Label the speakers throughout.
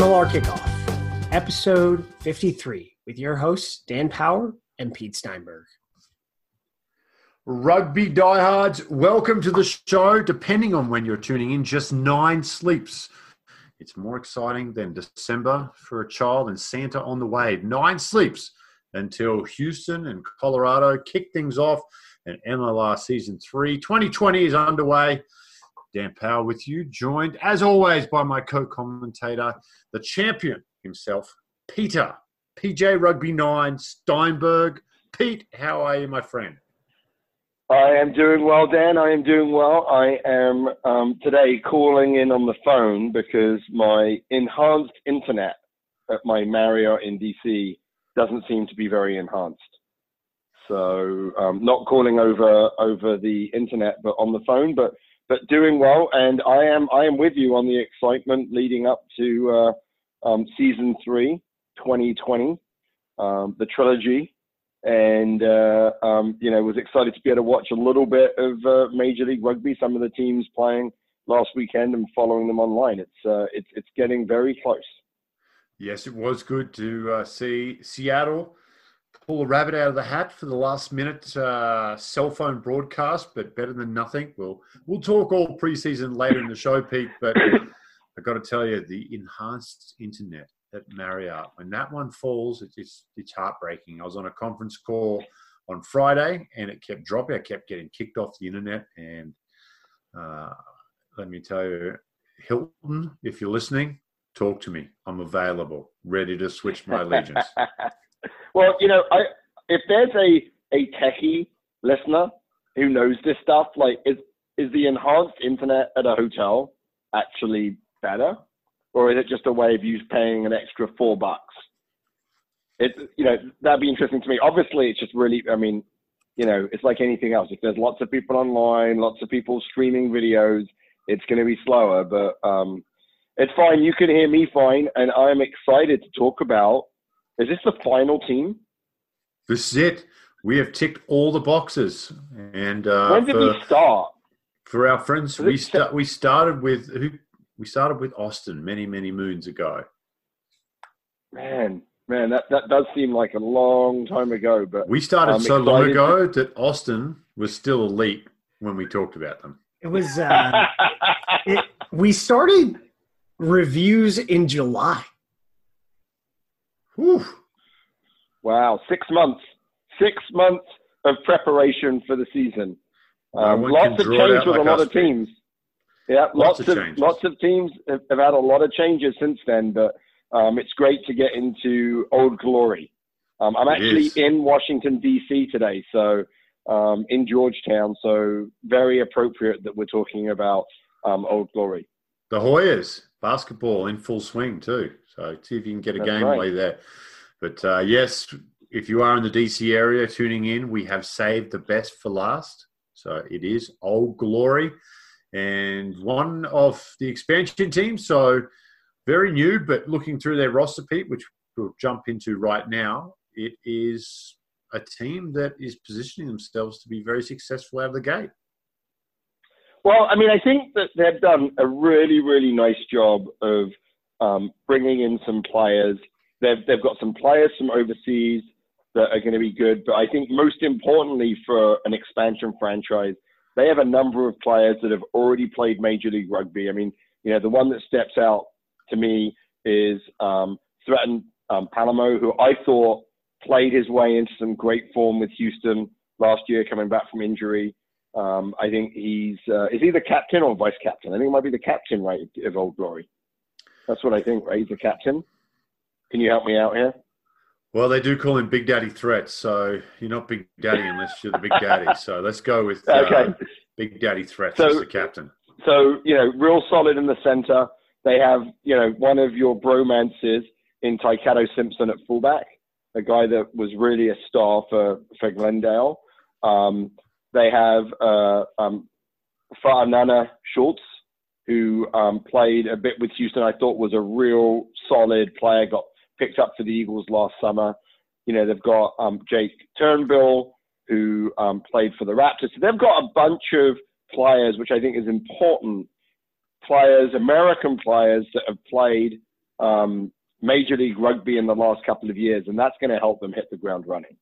Speaker 1: MLR Kickoff, episode 53, with your hosts, Dan Power and Pete Steinberg.
Speaker 2: Rugby diehards, welcome to the show. Depending on when you're tuning in, just nine sleeps. It's more exciting than December for a child and Santa on the way. Nine sleeps until Houston and Colorado kick things off and MLR season three. 2020 is underway. Dan Power with you, joined as always by my co commentator, the champion himself, Peter, PJ Rugby 9, Steinberg. Pete, how are you, my friend?
Speaker 3: I am doing well, Dan. I am doing well. I am um, today calling in on the phone because my enhanced internet at my Marriott in DC doesn't seem to be very enhanced. So um, not calling over over the internet, but on the phone, but but doing well. And I am I am with you on the excitement leading up to uh, um, season three, 2020, um, the trilogy, and uh, um, you know was excited to be able to watch a little bit of uh, Major League Rugby. Some of the teams playing last weekend and following them online. It's uh, it's it's getting very close.
Speaker 2: Yes, it was good to uh, see Seattle pull a rabbit out of the hat for the last minute uh, cell phone broadcast, but better than nothing. We'll we'll talk all preseason later in the show, Pete. But I got to tell you, the enhanced internet at Marriott when that one falls, it's it's, it's heartbreaking. I was on a conference call on Friday, and it kept dropping. I kept getting kicked off the internet, and uh, let me tell you, Hilton, if you're listening, talk to me. I'm available, ready to switch my allegiance.
Speaker 3: well, you know, I if there's a a techie listener who knows this stuff, like is is the enhanced internet at a hotel actually better, or is it just a way of you paying an extra four bucks? It you know that'd be interesting to me. Obviously, it's just really, I mean, you know, it's like anything else. If there's lots of people online, lots of people streaming videos, it's going to be slower. But um, it's fine. You can hear me fine, and I'm excited to talk about. Is this the final team?
Speaker 2: This is it. We have ticked all the boxes. And uh,
Speaker 3: when did
Speaker 2: for,
Speaker 3: we start?
Speaker 2: For our friends, we start. We started with who? We started with Austin many, many moons ago.
Speaker 3: Man, man, that, that does seem like a long time ago. But
Speaker 2: we started I'm so long ago that Austin was still elite when we talked about them.
Speaker 1: It was. Uh, it, we started reviews in July.
Speaker 3: Whew. Wow, six months. Six months of preparation for the season. Um, lots of change with a lot of teams. Yeah, lots, lots of, of lots of teams have, have, had a lot of changes since then, but um, it's great to get into old glory. Um, I'm actually in Washington D.C. today, so um, in Georgetown, so very appropriate that we're talking about um, old glory.
Speaker 2: The Hoyas basketball in full swing too. So see if you can get a That's game right. play there. But uh, yes, if you are in the DC area tuning in, we have saved the best for last. So it is Old Glory and one of the expansion teams. So very new, but looking through their roster, Pete, which we'll jump into right now, it is a team that is positioning themselves to be very successful out of the gate.
Speaker 3: Well, I mean, I think that they've done a really, really nice job of um, bringing in some players. They've, they've got some players from overseas that are going to be good. But I think most importantly for an expansion franchise, they have a number of players that have already played Major League Rugby. I mean, you know, the one that steps out to me is um, Thretton um, who I thought played his way into some great form with Houston last year, coming back from injury. Um, I think he's uh, is he the captain or vice captain? I think he might be the captain, right, of Old Glory. That's what I think, right? He's the captain. Can you help me out here?
Speaker 2: Well, they do call him Big Daddy Threats, so you're not Big Daddy unless you're the Big Daddy. So let's go with uh, okay. Big Daddy Threats so, as the captain.
Speaker 3: So you know, real solid in the center. They have you know one of your bromances in Taikato Simpson at fullback, a guy that was really a star for for Glendale. Um, they have uh, um, Fa'anana Schultz, who um, played a bit with Houston. I thought was a real solid player. Got picked up for the Eagles last summer. You know, they've got um, Jake Turnbull, who um, played for the Raptors. So they've got a bunch of players, which I think is important. Players, American players that have played um, Major League Rugby in the last couple of years, and that's going to help them hit the ground running.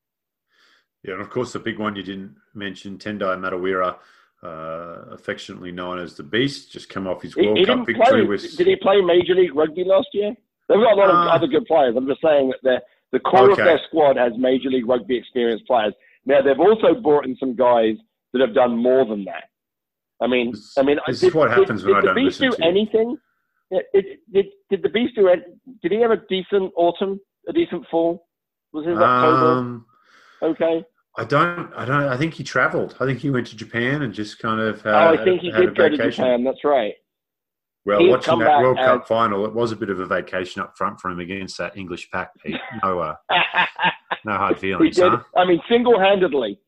Speaker 2: Yeah, and of course the big one you didn't mention, Tendai Mtawarira, uh, affectionately known as the Beast, just come off his World
Speaker 3: he, he
Speaker 2: Cup victory.
Speaker 3: Play,
Speaker 2: with...
Speaker 3: Did he play Major League Rugby last year? They've got a lot of
Speaker 2: Uh,
Speaker 3: other good players. I'm just saying that the core
Speaker 2: Okay.
Speaker 3: of their squad has Major League Rugby experienced players. Now they've also brought in some guys that have done more than that. I mean,
Speaker 2: This-
Speaker 3: I mean,
Speaker 2: this
Speaker 3: did,
Speaker 2: is what
Speaker 3: did-
Speaker 2: happens when
Speaker 3: did
Speaker 2: I
Speaker 3: the
Speaker 2: don't
Speaker 3: Beast
Speaker 2: listen
Speaker 3: do
Speaker 2: to
Speaker 3: anything? Yeah, Did, did, did the Beast do? Did he have a decent autumn? A decent fall? Was his October
Speaker 2: Um,
Speaker 3: okay?
Speaker 2: I don't. I don't. I think he travelled. I think he went to Japan and just kind of. Uh,
Speaker 3: oh, I think he did go to. Japan. That's right.
Speaker 2: Well,
Speaker 3: He'd
Speaker 2: watching that World Cup final, it was a bit of a vacation up front for him against that English pack. Pete. No, uh, no hard feelings, huh?
Speaker 3: I mean, single-handedly,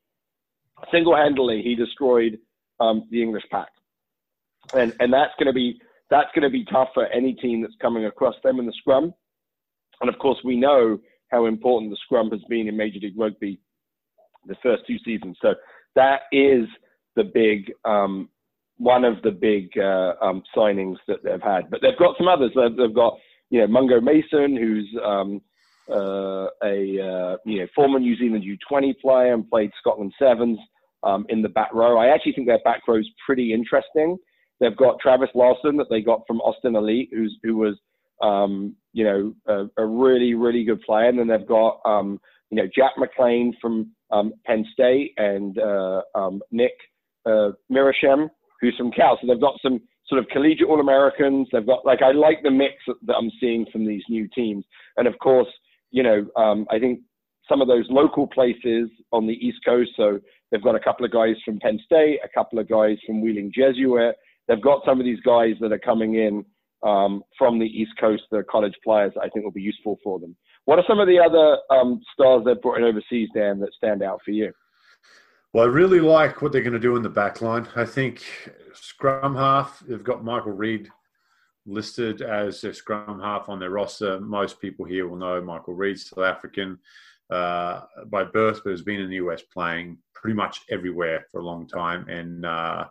Speaker 3: single-handedly, he destroyed um, the English pack, and and that's going to be that's going to be tough for any team that's coming across them in the scrum. And of course, we know how important the scrum has been in Major League Rugby the first two seasons. So that is the big um, one of the big uh, um, signings that they've had. But they've got some others. They've, they've got you know Mungo Mason, who's um, uh, a uh, you know former New Zealand U20 player and played Scotland Sevens um, in the back row. I actually think their back row is pretty interesting. They've got Travis Lawson that they got from Austin Elite, who's who was um, you know a, a really really good player, and then they've got um, you know Jack McLean from um, Penn State and uh, Nick uh, who's from Cal. So they've got some sort of collegiate All Americans. They've got like I like the mix that, I'm seeing from these new teams, and of course, you know, um, I think some of those local places on the East Coast. So they've got a couple of guys from Penn State, a couple of guys from Wheeling Jesuit. They've got some of these guys that are coming in um, from the East Coast, the college players. I think will be useful for them. What are some of the other um, stars they've brought in overseas, Dan, that stand out for you?
Speaker 2: Well, I really like what they're going to do in the back line. I think scrum half, they've got Michael Reed listed as a scrum half on their roster. Most people here will know Michael Reed, South African uh, by birth, but has been in the US playing pretty much everywhere for a long time. And uh,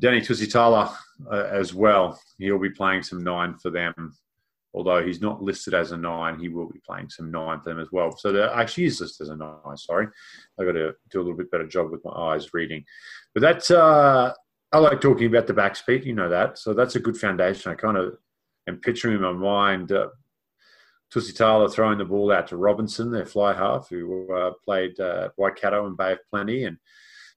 Speaker 2: Danny Tusitala uh, as well. He'll be playing some nine for them. Although he's not listed as a nine, he will be playing some nine for them as well. So there actually is listed as a nine. Sorry, I've got to do a little bit better job with my eyes reading. But that's uh, I like talking about the back speed. You know that, so that's a good foundation. I kind of am picturing in my mind uh, Tusitala throwing the ball out to Robinson, their fly half, who uh, played uh, Waikato and Bay of Plenty, and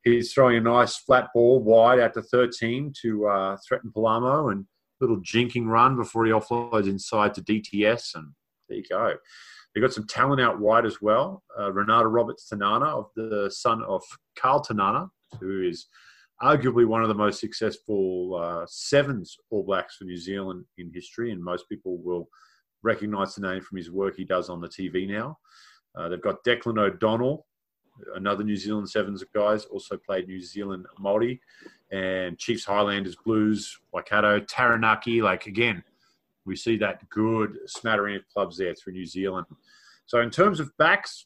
Speaker 2: he's throwing a nice flat ball wide out to 13 to uh, Thretton Palamo and little jinking run before he offloads inside to DTS, and there you go. They've got some talent out wide as well. Uh, Renata Roberts Te Nana, of the son of Karl Te Nana, who is arguably one of the most successful uh, sevens All Blacks for New Zealand in history, and most people will recognise the name from his work he does on the TV now. Uh, they've got Declan O'Donnell, another New Zealand Sevens guys, also played New Zealand Māori, and Chiefs Highlanders Blues, Waikato, Taranaki. Like again, we see that good smattering of clubs there through New Zealand. So in terms of backs,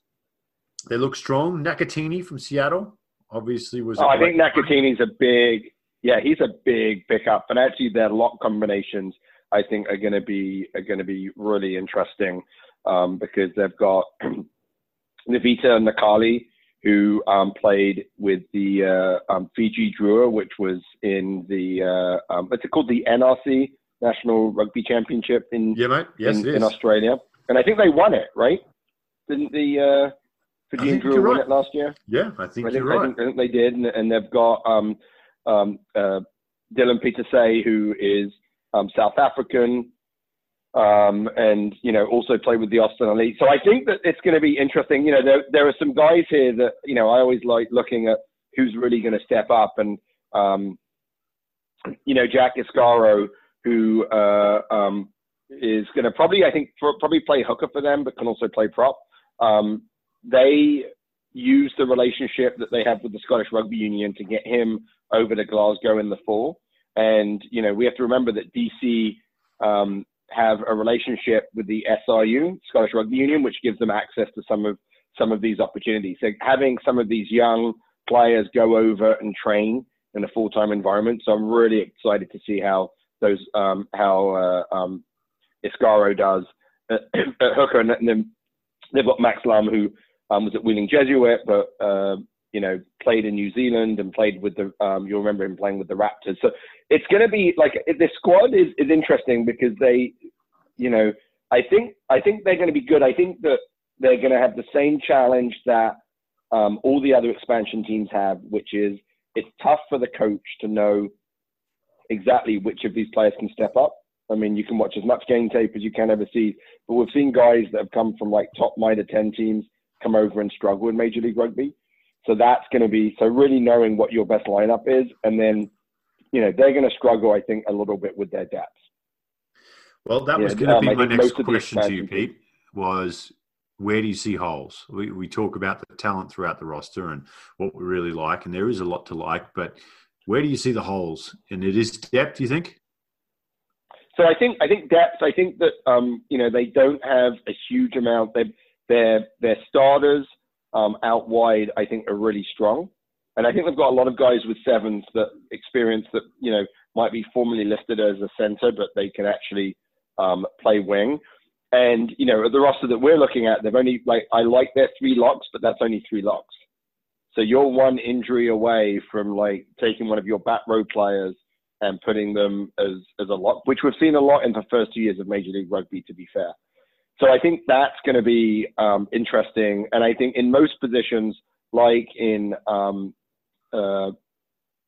Speaker 2: they look strong. Nakatini from Seattle obviously was.
Speaker 3: Oh, I think Nakatini's a big, yeah, he's a big pickup, and actually their lock combinations I think are going to be are going to be really interesting um, because they've got Navita and Nakali who um, played with the uh, um, Fiji Drua, which was in the uh, um, what's it called the NRC National Rugby Championship in
Speaker 2: Yeah, mate. Yes,
Speaker 3: in,
Speaker 2: it is.
Speaker 3: in Australia, and I think they won it, right? Didn't the uh, Fiji
Speaker 2: think
Speaker 3: Drua
Speaker 2: you're
Speaker 3: win it last year?
Speaker 2: yeah, I think
Speaker 3: I think,
Speaker 2: you're
Speaker 3: I
Speaker 2: right.
Speaker 3: think, I think they did, and, and they've got um, um, uh, Dylan Pieterse, who is um, South African, um, and you know also played with the Austin Elite. So I think that it's going to be interesting. You know, there there are some guys here that you know I always like looking at who's really going to step up, and um, you know Jack Iscaro, who uh, um, is going to probably I think pro- probably play hooker for them, but can also play prop. Um, they use the relationship that they have with the Scottish Rugby Union to get him over to Glasgow in the fall. And you know, we have to remember that DC um, have a relationship with the SRU, Scottish Rugby Union, which gives them access to some of some of these opportunities. So having some of these young players go over and train in a full-time environment. So I'm really excited to see how those um, how uh, um, Iscaro does at, at hooker, and then they've got Max Lum, who um, was at Wheeling Jesuit, but uh, you know played in New Zealand and played with the. Um, you'll remember him playing with the Raptors. So it's going to be like this squad is is interesting because they, you know, I think I think they're going to be good. I think that they're going to have the same challenge that um, all the other expansion teams have, which is it's tough for the coach to know exactly which of these players can step up. I mean, you can watch as much game tape as you can overseas, but we've seen guys that have come from like top Mitre 10 teams come over and struggle in Major League Rugby. So that's going to be so really knowing what your best lineup is, and then you know they're going to struggle, I think, a little bit with their depth.
Speaker 2: Well, that yeah, was going to um, be my next question to you, Pete. Was where do you see holes? We, we talk about the talent throughout the roster and what we really like, and there is a lot to like, but where do you see the holes? And it is depth, do you think?
Speaker 3: So I think I think depth. I think that um, you know they don't have a huge amount. They their their starters um, out wide. I think are really strong, and I think they've got a lot of guys with sevens that experience that you know might be formally listed as a center, but they can actually um, play wing. And you know, the roster that we're looking at, they've only like I like their three locks, but that's only three locks. So you're one injury away from like taking one of your back row players and putting them as as a lock, which we've seen a lot in the first two years of Major League Rugby. To be fair, so I think that's going to be um, interesting. And I think in most positions, like in um, uh,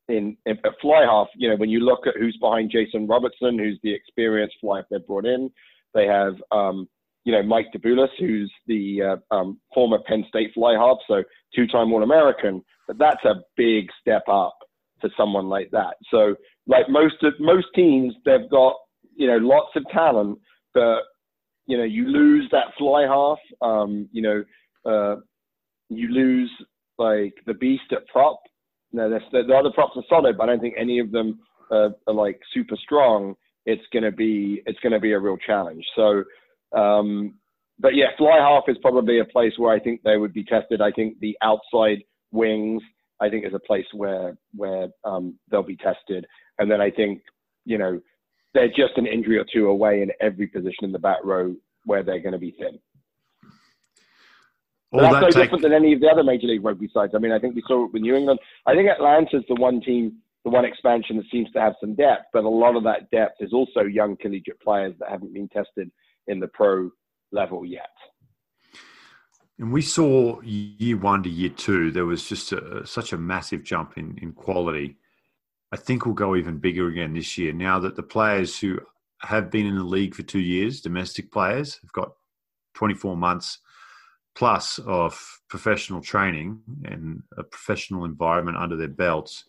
Speaker 3: in, in fly half, you know, when you look at who's behind Jason Robertson, who's the experienced fly half they've brought in, they have, um, you know, Mike DeBulis, who's the uh, um, former Penn State fly half, so two-time All-American. But that's a big step up for someone like that. So, like most of most teams, they've got you know lots of talent, but you know you lose that fly half. Um, you know, uh, you lose like the beast at prop. No, the, the other props are solid, but I don't think any of them are like super strong it's going to be it's to be a real challenge. So, um, but yeah, fly half is probably a place where I think they would be tested. I think the outside wings, I think, is a place where where um, they'll be tested. And then I think you know they're just an injury or two away in every position in the back row where they're going to be thin. That's that no take... different than any of the other Major League Rugby sides. I mean, I think we saw it with New England. I think Atlanta's the one team the one expansion that seems to have some depth, but a lot of that depth is also young collegiate players that haven't been tested in the pro level yet.
Speaker 2: And we saw year one to year two, there was just a, such a massive jump in, in quality. I think we'll go even bigger again this year now that the players who have been in the league for two years, domestic players, have got 24 months plus of professional training and a professional environment under their belts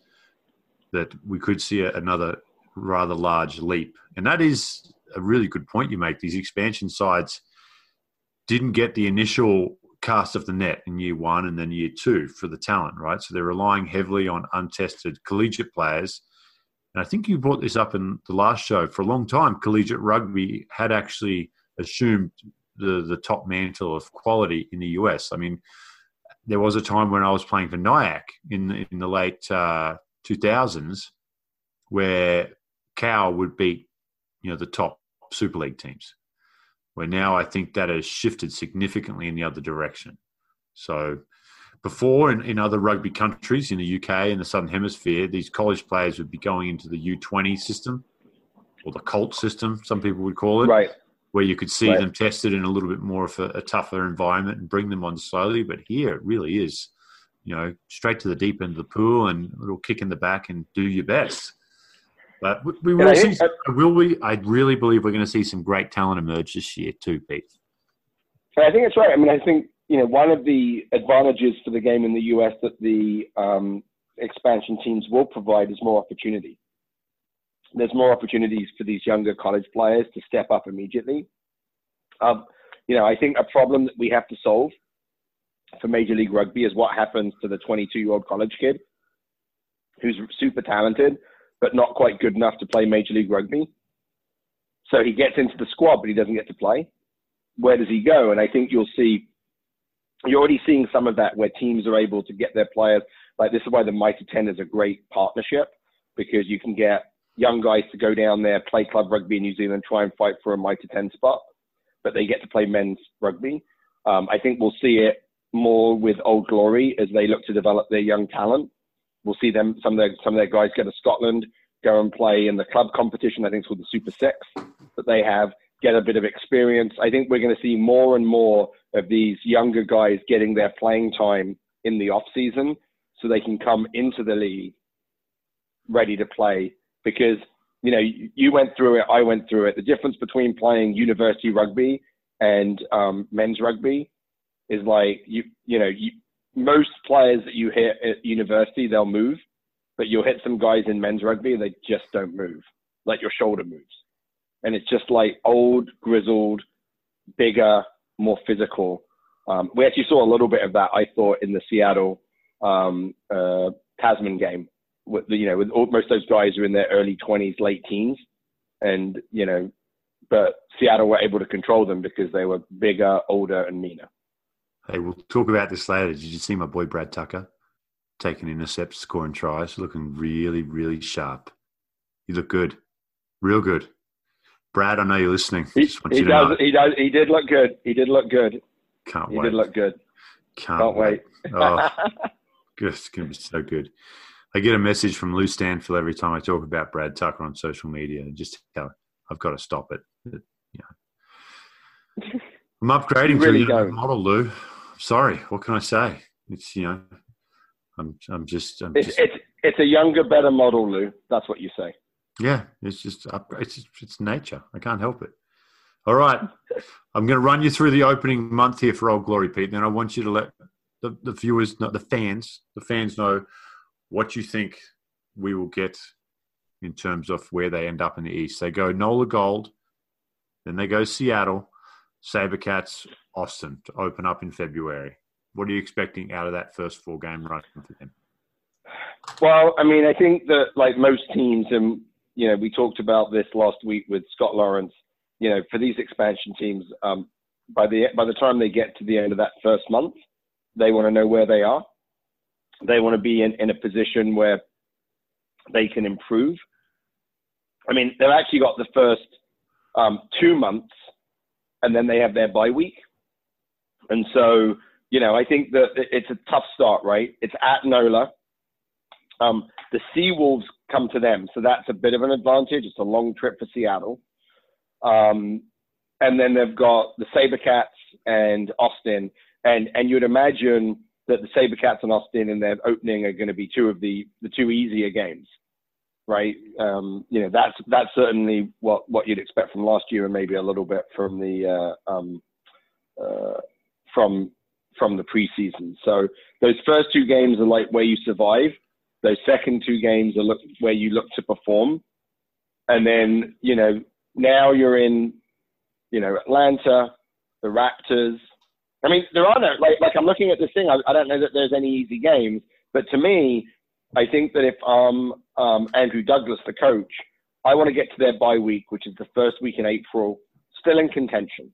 Speaker 2: that we could see a, another rather large leap. And that is a really good point you make. These expansion sides didn't get the initial cast of the net in year one and then year two for the talent, right? So they're relying heavily on untested collegiate players. And I think you brought this up in the last show. For a long time, collegiate rugby had actually assumed the, the top mantle of quality in the US. I mean, there was a time when I was playing for Nyack in in the late uh, 2000s where Cow would beat, you know, the top Super League teams. Where now I think that has shifted significantly in the other direction. So before in, in other rugby countries, in the UK and the Southern Hemisphere, these college players would be going into the U20 system or the Colt system, some people would call it.
Speaker 3: Right.
Speaker 2: Where you could see right. them tested in a little bit more of a, a tougher environment and bring them on slowly. But here it really is you know, straight to the deep end of the pool and a little kick in the back and do your best. But we, we will see. will we? I really believe we're going to see some great talent emerge this year too, Pete.
Speaker 3: I think it's right. I mean, I think you know one of the advantages for the game in the US that the um, expansion teams will provide is more opportunity. There's more opportunities for these younger college players to step up immediately. Um, you know, I think a problem that we have to solve for Major League Rugby is what happens to the 22 year old college kid who's super talented, but not quite good enough to play Major League Rugby. So he gets into the squad, but he doesn't get to play. Where does he go? And I think you'll see, you're already seeing some of that where teams are able to get their players. Like this is why the Mitre 10 is a great partnership because you can get young guys to go down there, play club rugby in New Zealand, try and fight for a Mitre 10 spot, but they get to play men's rugby. Um, I think we'll see it more with Old Glory as they look to develop their young talent. We'll see them some of their some of their guys go to Scotland, go and play in the club competition. I think it's called the Super Six that they have. Get a bit of experience. I think we're going to see more and more of these younger guys getting their playing time in the off season, so they can come into the league ready to play. Because you know you went through it, I went through it. The difference between playing university rugby and um, men's rugby is like you you know you, most players that you hit at university they'll move, but you'll hit some guys in men's rugby and they just don't move, like your shoulder moves, and it's just like old, grizzled, bigger, more physical. Um, we actually saw a little bit of that I thought in the Seattle um, uh, Tasman game. With you know, with all, most of those guys are in their early 20s, late teens, and you know, but Seattle were able to control them because they were bigger, older, and meaner.
Speaker 2: Hey, we'll talk about this later. Did you see my boy Brad Tucker taking intercepts, scoring tries, looking really, really sharp? You look good, real good. Brad, I know you're listening.
Speaker 3: He, he does. He does. He did look good. He did look good.
Speaker 2: Can't
Speaker 3: he
Speaker 2: wait.
Speaker 3: He did look good.
Speaker 2: Can't,
Speaker 3: Can't wait.
Speaker 2: wait. oh, good. It's gonna be so good. I get a message from Lou Stanfill every time I talk about Brad Tucker on social media. Just tell I've got to stop it. You know. I'm upgrading really to a model, Lou sorry. What can I say? It's you know, I'm I'm just I'm
Speaker 3: it's,
Speaker 2: just,
Speaker 3: it's it's a younger, better model, Lou. That's what you say.
Speaker 2: Yeah, it's just it's it's nature. I can't help it. All right, I'm going to run you through the opening month here for Old Glory, Pete. Then I want you to let the, the viewers, know, the fans, the fans know what you think we will get in terms of where they end up in the East. They go Nola Gold, then they go Seattle, Sabercats, Austin to open up in February. What are you expecting out of that first four game run for them?
Speaker 3: Well, I mean, I think that like most teams, and you know, we talked about this last week with Scott Lawrence. You know, for these expansion teams, um, by the by the time they get to the end of that first month, they want to know where they are. They want to be in, in a position where they can improve. I mean, they've actually got the first um, two months and then they have their bye week. And so, you know, I think that it's a tough start, right? It's at NOLA. Um, the Seawolves come to them, so that's a bit of an advantage. It's a long trip for Seattle. Um, and then they've got the Sabercats and Austin, and and you'd imagine that the Sabercats and Austin in their opening are going to be two of the the two easier games right? Um, you know, that's that's certainly what what you'd expect from last year, and maybe a little bit from the uh, um, uh, from from the preseason. So those first two games are like where you survive. Those second two games are look, where you look to perform, and then you know now you're in, you know, Atlanta, the Raptors. I mean, there are no like like I'm looking at this thing. I, I don't know that there's any easy games, but to me, I think that if I'm um, Andrew Douglas, the coach, I want to get to their bye week, which is the first week in April, still in contention.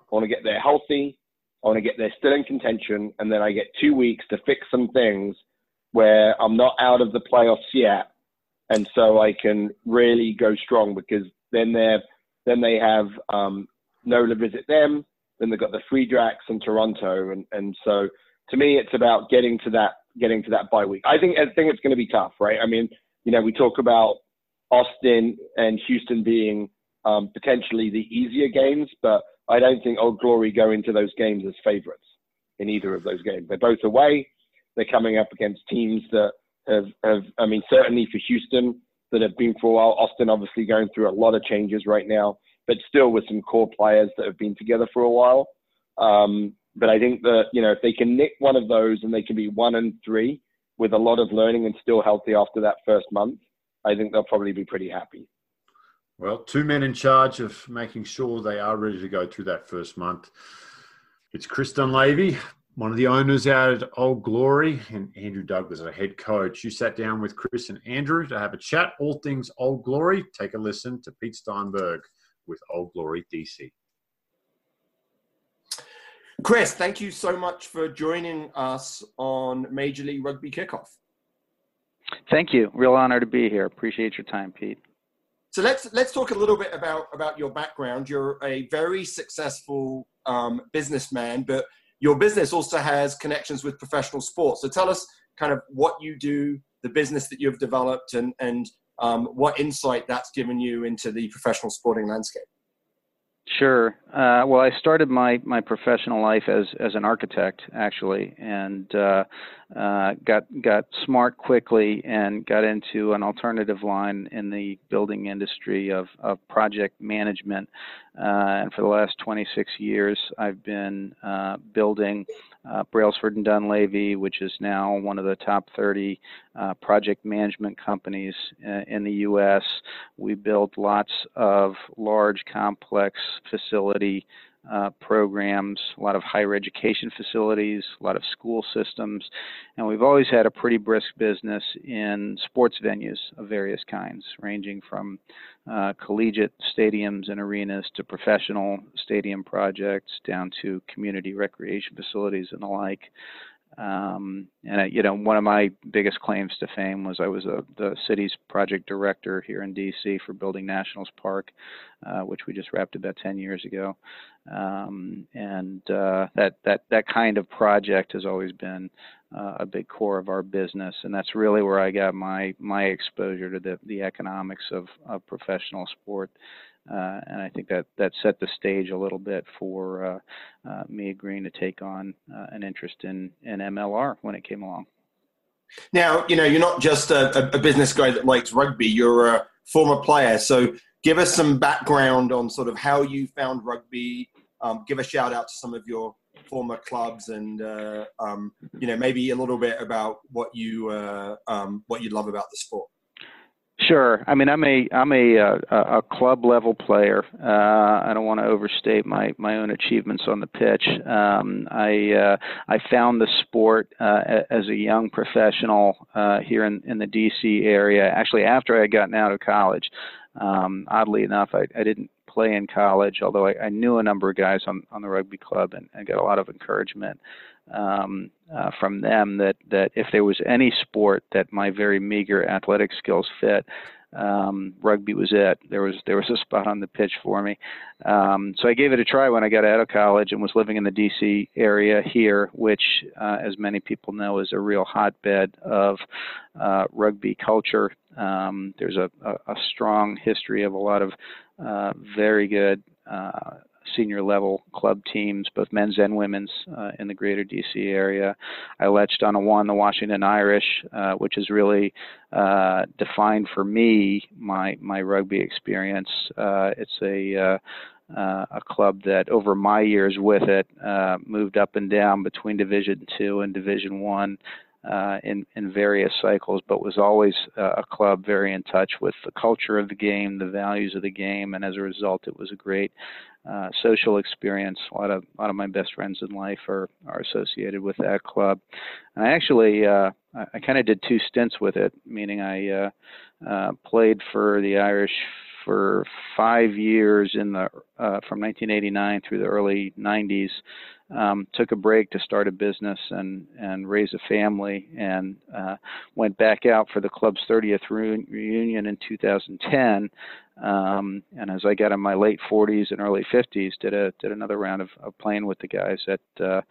Speaker 3: I want to get there healthy. I want to get there still in contention, and then I get two weeks to fix some things where I'm not out of the playoffs yet, and so I can really go strong because then they then they have um, Nola visit them. Then they've got the Free Jacks and Toronto, and and so to me, it's about getting to that getting to that bye week. I think I think it's going to be tough, right? I mean, you know, we talk about Austin and Houston being um, potentially the easier games, but I don't think Old Glory go into those games as favorites in either of those games. They're both away. They're coming up against teams that have, have I mean, certainly for Houston that have been for a while. Austin obviously going through a lot of changes right now, but still with some core players that have been together for a while. Um, but I think that, you know, if they can nick one of those and they can be one and three with a lot of learning and still healthy after that first month, I think they'll probably be pretty happy.
Speaker 2: Well, two men in charge of making sure they are ready to go through that first month. It's Chris Dunlavey, one of the owners out at Old Glory, and Andrew Douglas, a head coach. You sat down with Chris and Andrew to have a chat, all things Old Glory. Take a listen to Pete Steinberg with Old Glory DC.
Speaker 4: Chris, thank you so much for joining us on Major League Rugby Kickoff. Thank you. Real honor to be here. Appreciate your time, Pete.
Speaker 5: So let's let's talk a little bit about about your background. You're a very successful um, businessman, but your business also has connections with professional sports. So tell us kind of what you do, the business that you've developed, and and um, what insight that's given you into the professional sporting landscape.
Speaker 4: Sure. Uh, well, I started my, my professional life as, as an architect, actually, and uh, uh, got got smart quickly and got into an alternative line in the building industry of, of project management. Uh, and for the last 26 years, I've been uh, building uh, Brailsford and Dunlavey, which is now one of the top 30 uh, project management companies uh, in the U.S. We build lots of large, complex facility uh, programs, a lot of higher education facilities, a lot of school systems, and we've always had a pretty brisk business in sports venues of various kinds, ranging from uh, collegiate stadiums and arenas to professional stadium projects down to community recreation facilities and the like. Um, and uh, you know, one of my biggest claims to fame was I was a, the city's project director here in D.C. for building Nationals Park, uh, which we just wrapped about 10 years ago. Um, and uh, that that that kind of project has always been uh, a big core of our business, and that's really where I got my my exposure to the the economics of, of professional sport. Uh, and I think that that set the stage a little bit for uh, uh, me agreeing to take on uh, an interest in in MLR when it came along.
Speaker 5: Now, you know, you're not just a, a business guy that likes rugby. You're a former player, so give us some background on sort of how you found rugby. Um, give a shout out to some of your former clubs, and uh, um, you know, maybe a little bit about what you uh, um, what you love about the sport.
Speaker 4: Sure. I mean, I'm a I'm a uh, a, a club level player. Uh, I don't want to overstate my my own achievements on the pitch. Um, I uh, I found the sport uh, as a young professional uh, here in in the D.C. area. Actually, after I had gotten out of college. Um, oddly enough, I, I didn't play in college, although I, I knew a number of guys on on the rugby club and, and got a lot of encouragement um, uh, from them that that if there was any sport that my very meager athletic skills fit, um, rugby was it. There was there was a spot on the pitch for me. Um, so I gave it a try when I got out of college and was living in the D.C. area here, which, uh, as many people know, is a real hotbed of uh, rugby culture. Um, there's a, a, a, strong history of a lot of uh, very good uh, senior level club teams, both men's and women's, uh, in the greater DC area. I latched on a one, the Washington Irish, uh, which is really uh, defined for me my my rugby experience. Uh, it's a uh, uh, a club that over my years with it moved up and down between Division Two and Division One uh, in in various cycles, but was always uh, a club very in touch with the culture of the game, the values of the game, and as a result, it was a great uh, social experience. A lot of a lot of my best friends in life are are associated with that club. And I actually uh, I, I kind of did two stints with it, meaning I uh, uh, played for the Irish for five years in the uh, from 1989 through the early 90s um, took a break to start a business and and raise a family, and uh, went back out for the club's 30th re- reunion in 2010. Um, and as I got in my late 40s and early 50s, did a did another round of, of playing with the guys at uh,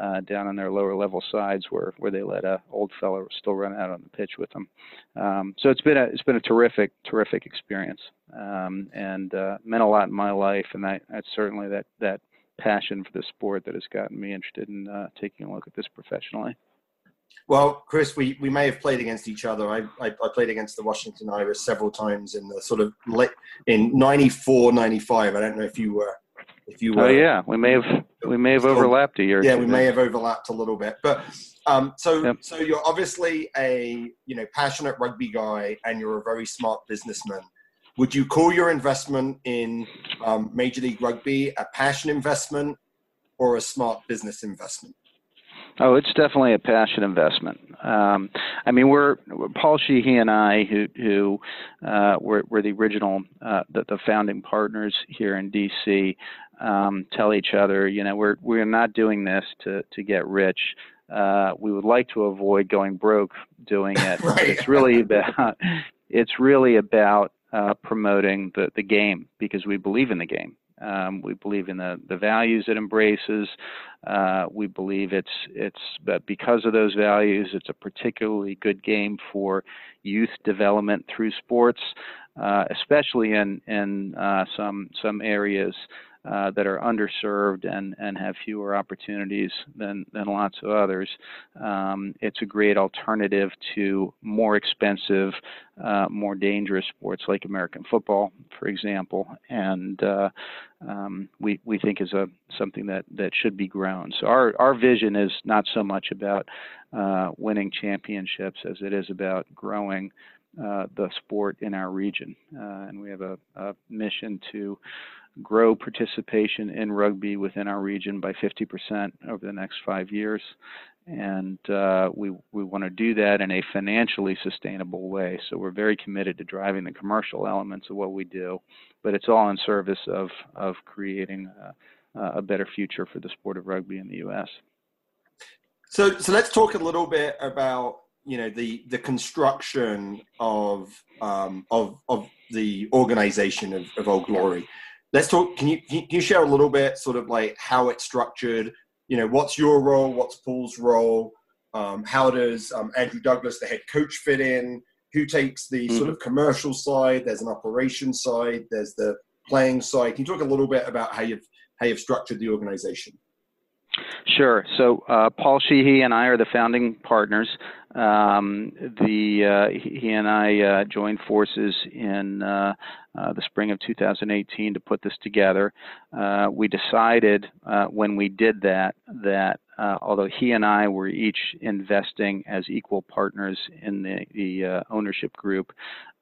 Speaker 4: uh, down on their lower level sides where where they let a old fellow still run out on the pitch with them. Um, so it's been a it's been a terrific terrific experience um, and uh, meant a lot in my life, and that that's certainly that that passion for the sport that has gotten me interested in uh, taking a look at this professionally.
Speaker 5: Well, Chris, we, we may have played against each other. I, I, I, played against the Washington Irish several times in the sort of late in 94, 95. I don't know if you were. If you were.
Speaker 4: Oh yeah, we may have we may have overlapped a year.
Speaker 5: Yeah, we may have overlapped a little bit, but um, so yep. so you're obviously a you know passionate rugby guy, and you're a very smart businessman. Would you call your investment in um, Major League Rugby a passion investment or a smart business investment?
Speaker 4: Oh, it's definitely a passion investment. Um, I mean, we're Paul Sheehy and I, who who uh, were, were the original, uh, the, the founding partners here in DC, um, tell each other, you know, we're we're not doing this to to get rich. uh, we would like to avoid going broke doing it. right. It's really about it's really about uh, promoting the, the game because we believe in the game. Um, we believe in the, the values it embraces. Uh, we believe it's it's but because of those values, it's a particularly good game for youth development through sports, uh, especially in in uh, some some areas uh, that are underserved and, and have fewer opportunities than, than lots of others. Um, it's a great alternative to more expensive, uh, more dangerous sports like American football, for example, and uh, um, we, we think is a something that, that should be grown. So our, our vision is not so much about uh, winning championships as it is about growing uh, the sport in our region. Uh, and we have a, a, mission to grow participation in rugby within our region by 50% over the next five years. And uh, we, we want to do that in a financially sustainable way. So we're very committed to driving the commercial elements of what we do, but it's all in service of, of creating a, a better future for the sport of rugby in the U.S.
Speaker 5: So, so let's talk a little bit about you know the the construction of um, of of the organization of, of Old Glory let's talk. Can you can you share a little bit, sort of like how it's structured? You know, what's your role? What's Paul's role? Um, how does um, Andrew Douglas, the head coach, fit in? Who takes the mm-hmm. sort of commercial side? There's an operations side. There's the playing side. Can you talk a little bit about how you've how you've structured the organization?
Speaker 4: Sure. So uh, Paul Sheehy and I are the founding partners. Um, the uh, he and I uh, joined forces in uh, uh, the spring of 2018 to put this together. Uh, we decided when we did that that although he and I were each investing as equal partners in the, the ownership group,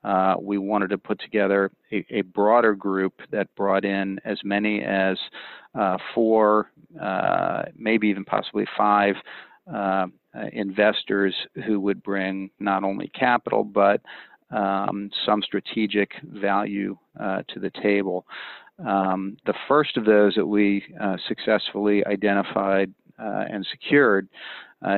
Speaker 4: uh, we wanted to put together a, a, broader group that brought in as many as uh, four, uh, maybe even possibly five uh, investors who would bring not only capital but um, some strategic value uh, to the table. Um, the first of those that we uh, successfully identified and secured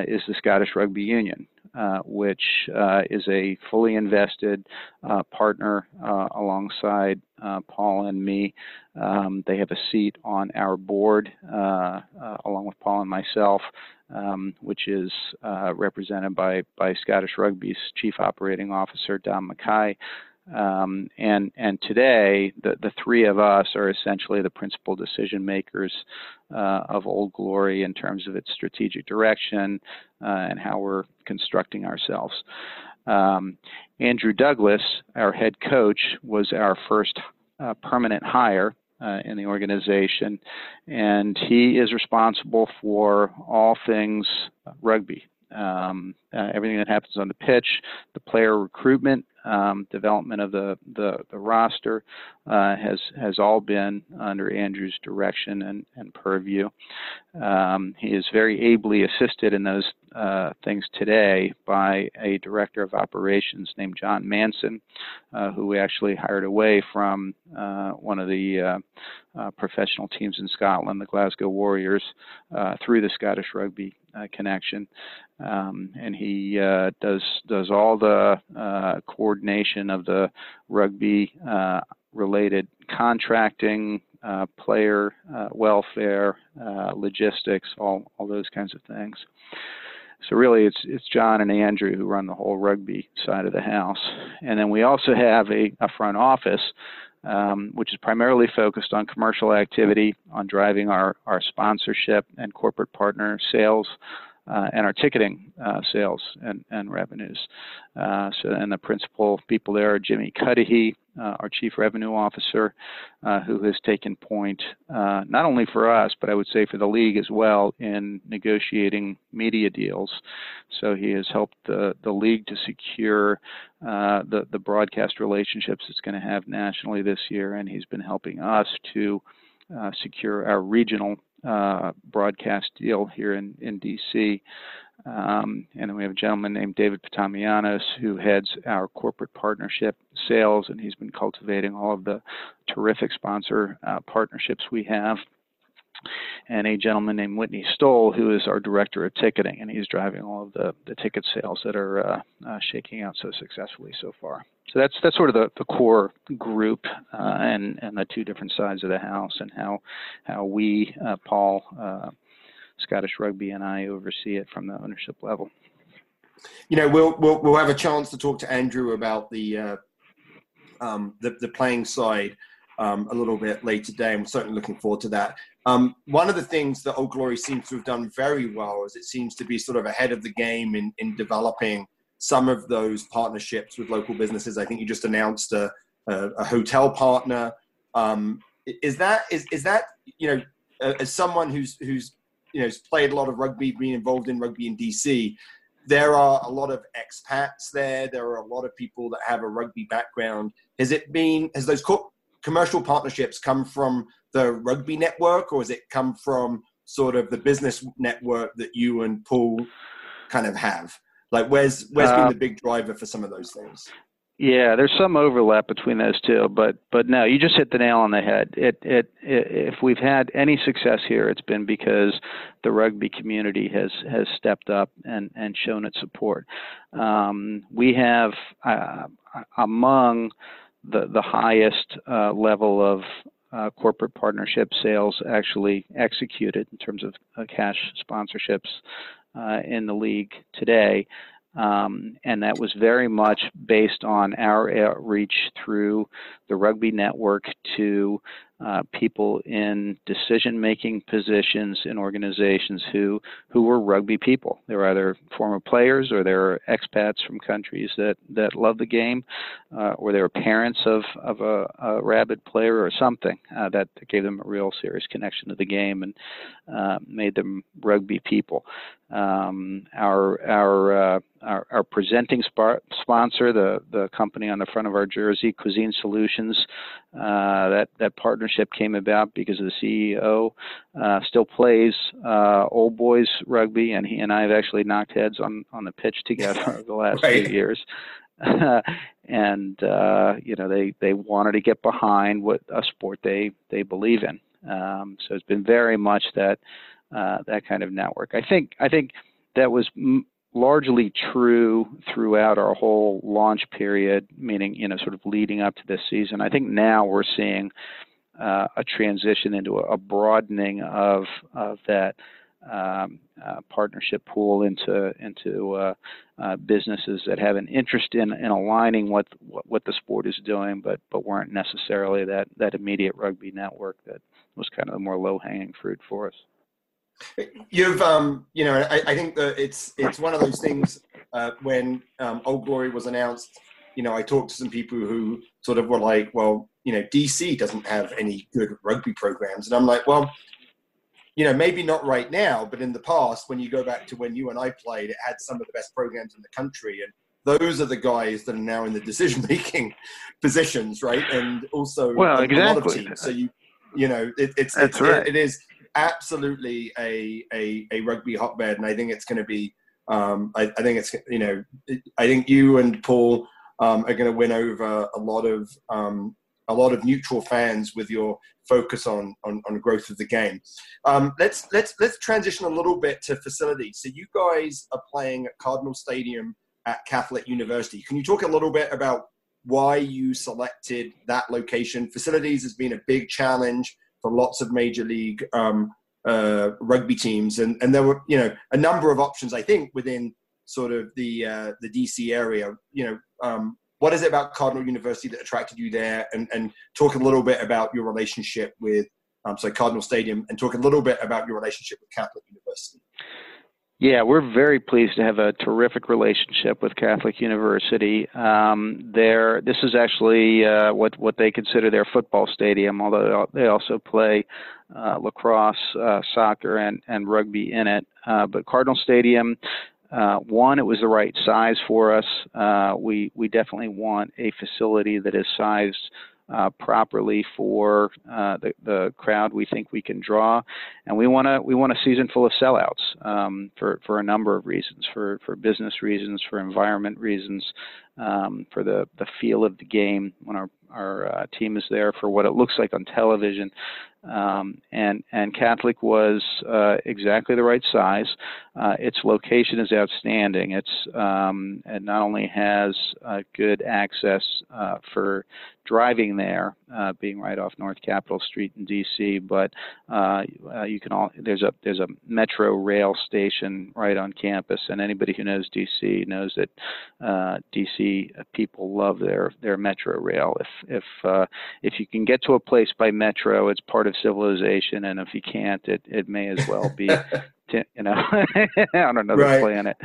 Speaker 4: is the Scottish Rugby Union. Uh, which uh, is a fully invested uh, partner uh, alongside uh, Paul and me. Um, they have a seat on our board along with Paul and myself, um, which is represented by, by Scottish Rugby's Chief Operating Officer, Dom McKay. Um, and and today, the, the three of us are essentially the principal decision makers uh, of Old Glory in terms of its strategic direction uh, and how we're constructing ourselves. Um, Andrew Douglas, our head coach, was our first uh, permanent hire uh, in the organization, and he is responsible for all things rugby. Um, uh, everything that happens on the pitch, the player recruitment, um, development of the the, the roster uh, has has all been under Andrew's direction and, and purview. Um, he is very ably assisted in those uh, things today by a director of operations named John Manson, uh, who we actually hired away from uh, one of the uh, uh, professional teams in Scotland, the Glasgow Warriors, through the Scottish Rugby connection. Um, and he does does all the coordination of the rugby uh, related contracting, uh, player uh, welfare, uh, logistics, all, all those kinds of things. So really, it's it's John and Andrew who run the whole rugby side of the house, and then we also have a, a front office, um, which is primarily focused on commercial activity, on driving our our sponsorship and corporate partner sales, uh, and our ticketing uh, sales and, and revenues. Uh, so, and the principal people there are Jimmy Cudahy, uh, our chief revenue officer, uh, who has taken point uh, not only for us, but I would say for the league as well in negotiating media deals. So he has helped the, the league to secure the, the broadcast relationships it's going to have nationally this year, and he's been helping us to secure our regional uh, broadcast deal here in, in DC. Um, and then we have a gentleman named David Patamianos who heads our corporate partnership sales, and he's been cultivating all of the terrific sponsor uh, partnerships we have. And a gentleman named Whitney Stoll, who is our director of ticketing, and he's driving all of the, the ticket sales that are uh, uh, shaking out so successfully so far. So that's that's sort of the, the core group uh, and and the two different sides of the house and how how we uh, Paul uh, Scottish Rugby and I oversee it from the ownership level.
Speaker 5: You know, we'll we'll, we'll have a chance to talk to Andrew about the uh, um, the, the playing side um, a little bit later today. I'm certainly looking forward to that. Um, one of the things that Old Glory seems to have done very well is it seems to be sort of ahead of the game in, in developing some of those partnerships with local businesses. I think you just announced a, a, a hotel partner. Um, is that is, is that you know as someone who's who's you know has played a lot of rugby, been involved in rugby in DC, there are a lot of expats there. There are a lot of people that have a rugby background. Has it been has those commercial partnerships come from the rugby network, or has it come from sort of the business network that you and Paul kind of have? Like, where's where's uh, been the big driver for some of those things?
Speaker 4: Yeah, there's some overlap between those two, but but no, you just hit the nail on the head. It, it, it if we've had any success here, it's been because the rugby community has has stepped up and and shown its support. Um, we have uh, among the the highest uh, level of uh, corporate partnership sales actually executed in terms of uh, cash sponsorships uh, in the league today. Um, and that was very much based on our outreach through the rugby network to uh, people in decision-making positions in organizations who who were rugby people. They were either former players or they were expats from countries that that love the game, uh, or they were parents of of a, a rabid player or something uh, that, that gave them a real serious connection to the game and uh, made them rugby people. Um, our our, uh, our, our presenting sp- sponsor, the the company on the front of our jersey, Cuisine Solutions, uh, that that partnership came about because the CEO uh, still plays uh, old boys rugby, and he and I have actually knocked heads on on the pitch together over the last right. few years. and uh, you know they they wanted to get behind what a sport they they believe in. Um, so it's been very much that uh, that kind of network. I think I think that was m- largely true throughout our whole launch period, meaning you know sort of leading up to this season. I think now we're seeing uh, a transition into a, a broadening of of that um, uh, partnership pool into into uh, uh, businesses that have an interest in, in aligning what, what, what the sport is doing, but but weren't necessarily that that immediate rugby network that was kind of the more low hanging fruit for us.
Speaker 5: You've, um, you know, I, I, think that it's it's one of those things. Uh, when um, Old Glory was announced, you know, I talked to some people who sort of were like, "Well, you know, DC doesn't have any good rugby programs," and I'm like, "Well, you know, maybe not right now, but in the past, when you go back to when you and I played, it had some of the best programs in the country, and those are the guys that are now in the decision-making positions, right? And also
Speaker 4: well, exactly. a lot of
Speaker 5: teams. So you, you know, it, it's
Speaker 4: That's
Speaker 5: it's,
Speaker 4: right.
Speaker 5: it, it is absolutely a, a, a rugby hotbed, and I think it's going to be. Um, I, I, think it's you know I think you and Paul um, are going to win over a lot of um, a lot of neutral fans with your focus on on, on growth of the game. Um, let's let's let's transition a little bit to facilities. So you guys are playing at Cardinal Stadium at Catholic University. Can you talk a little bit about why you selected that location? Facilities has been a big challenge for lots of major league um, uh, rugby teams, and and there were you know a number of options I think within sort of the uh, the DC area. You know, um, what is it about Cardinal University that attracted you there? And and talk a little bit about your relationship with um, so Cardinal Stadium, and talk a little bit about your relationship with Catholic University.
Speaker 4: Yeah, we're very pleased to have a terrific relationship with Catholic University. Um, there, this is actually uh, what what they consider their football stadium, although they also play uh, lacrosse, uh, soccer, and and rugby in it. Uh, but Cardinal Stadium, uh, one, it was the right size for us. Uh, we we definitely want a facility that is sized uh, properly for uh, the, the crowd we think we can draw, and we want to we want a season full of sellouts um, for for a number of reasons, for for business reasons, for environment reasons, um, for the the feel of the game. When our our uh, team is there, for what it looks like on television. Um, and and Catholic was uh, exactly the right size. Uh, its location is outstanding. It's um, it not only has uh, good access uh, for driving there, uh, being right off North Capitol Street in DC, but you can all there's a there's a metro rail station right on campus, and anybody who knows DC knows that DC people love their their metro rail. If if if you can get to a place by metro, it's part of civilization, and if you can't, it it may as well be. you know, on another right. planet,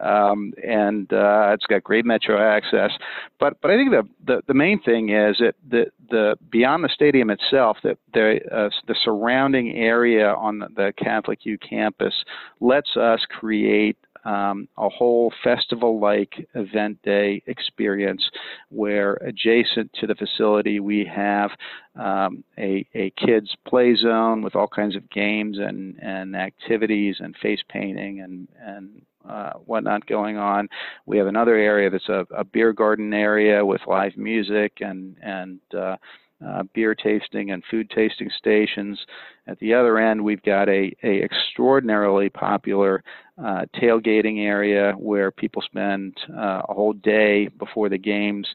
Speaker 4: um, and uh, it's got great metro access. But but I think the the, the main thing is that the the beyond the stadium itself, that the uh, the surrounding area on the Catholic U campus lets us create um, a whole festival like event day experience where adjacent to the facility we have um, a, a kids play zone with all kinds of games and, and activities and face painting and, and uh, whatnot going on. We have another area that's a, a beer garden area with live music and, and uh, uh, beer tasting and food tasting stations. At the other end, we've got a, a extraordinarily popular uh, tailgating area where people spend uh, a whole day before the games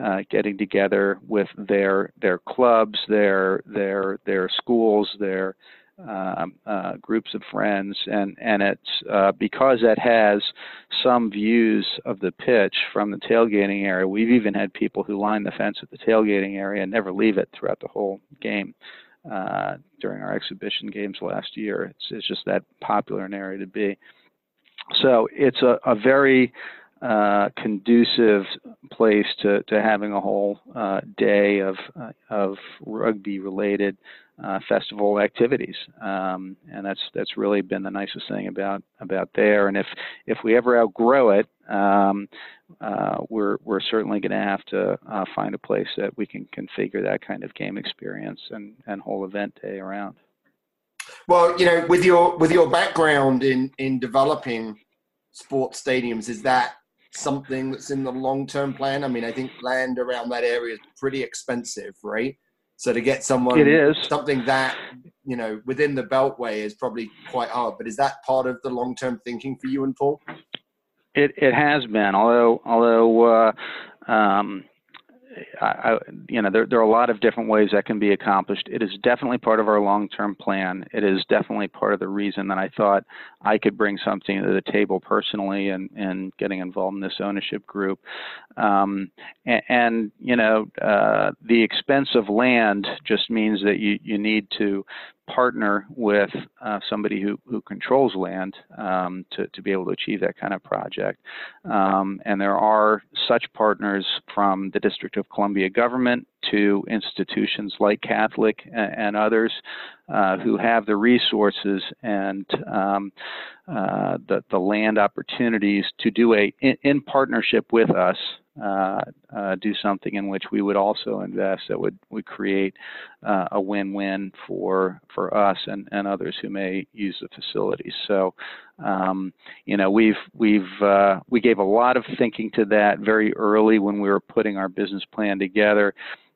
Speaker 4: uh, getting together with their their clubs, their their their schools, their um, uh, groups of friends, and and it's uh, because that has some views of the pitch from the tailgating area. We've even had people who line the fence at the tailgating area and never leave it throughout the whole game. Uh, during our exhibition games last year, it's it's just that popular an area to be. So it's a, a very uh, conducive place to, to having a whole day of of rugby related uh, festival activities, um, and that's that's really been the nicest thing about about there. And if if we ever outgrow it, um, uh, we're we're certainly going to have to uh, find a place that we can configure that kind of game experience and and whole event day around.
Speaker 5: Well, you know, with your with your background in in developing sports stadiums, is that something that's in the long term plan? I mean, I think land around that area is pretty expensive, right? So to get someone
Speaker 4: it is.
Speaker 5: something that you know within the beltway is probably quite hard. But is that part of the long term thinking for you and Paul?
Speaker 4: It it has been, although although uh, um, I, you know, there, there are a lot of different ways that can be accomplished. It is definitely part of our long-term plan. It is definitely part of the reason that I thought I could bring something to the table personally and, and getting involved in this ownership group. Um, and, and, you know, uh, the expense of land just means that you, you need to partner with uh, somebody who, who controls land um, to, to be able to achieve that kind of project. Um, and there are such partners from the District of Columbia government to institutions like Catholic and, and others uh, who have the resources and um, uh, the, the land opportunities to do a in, in partnership with us uh, uh, do something in which we would also invest that would would create uh, a win-win for for us and, and others who may use the facilities. So, um, you know, we've we've uh, we gave a lot of thinking to that very early when we were putting our business plan together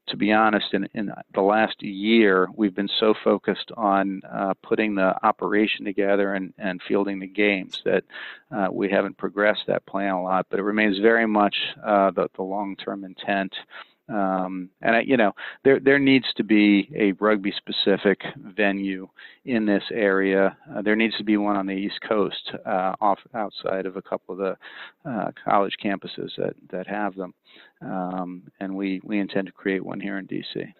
Speaker 4: to be honest, in, in the last year, we've been so focused on uh, putting the operation together and, and fielding the games that uh, we haven't progressed that plan a lot. But it remains very much uh, the, the long-term intent. Um, and I, you know, there there needs to be a rugby specific venue in this area. Uh, there needs to be one on the East Coast, uh, off outside of a couple of the uh, college campuses that that have them um, and we we intend to create one here in DC.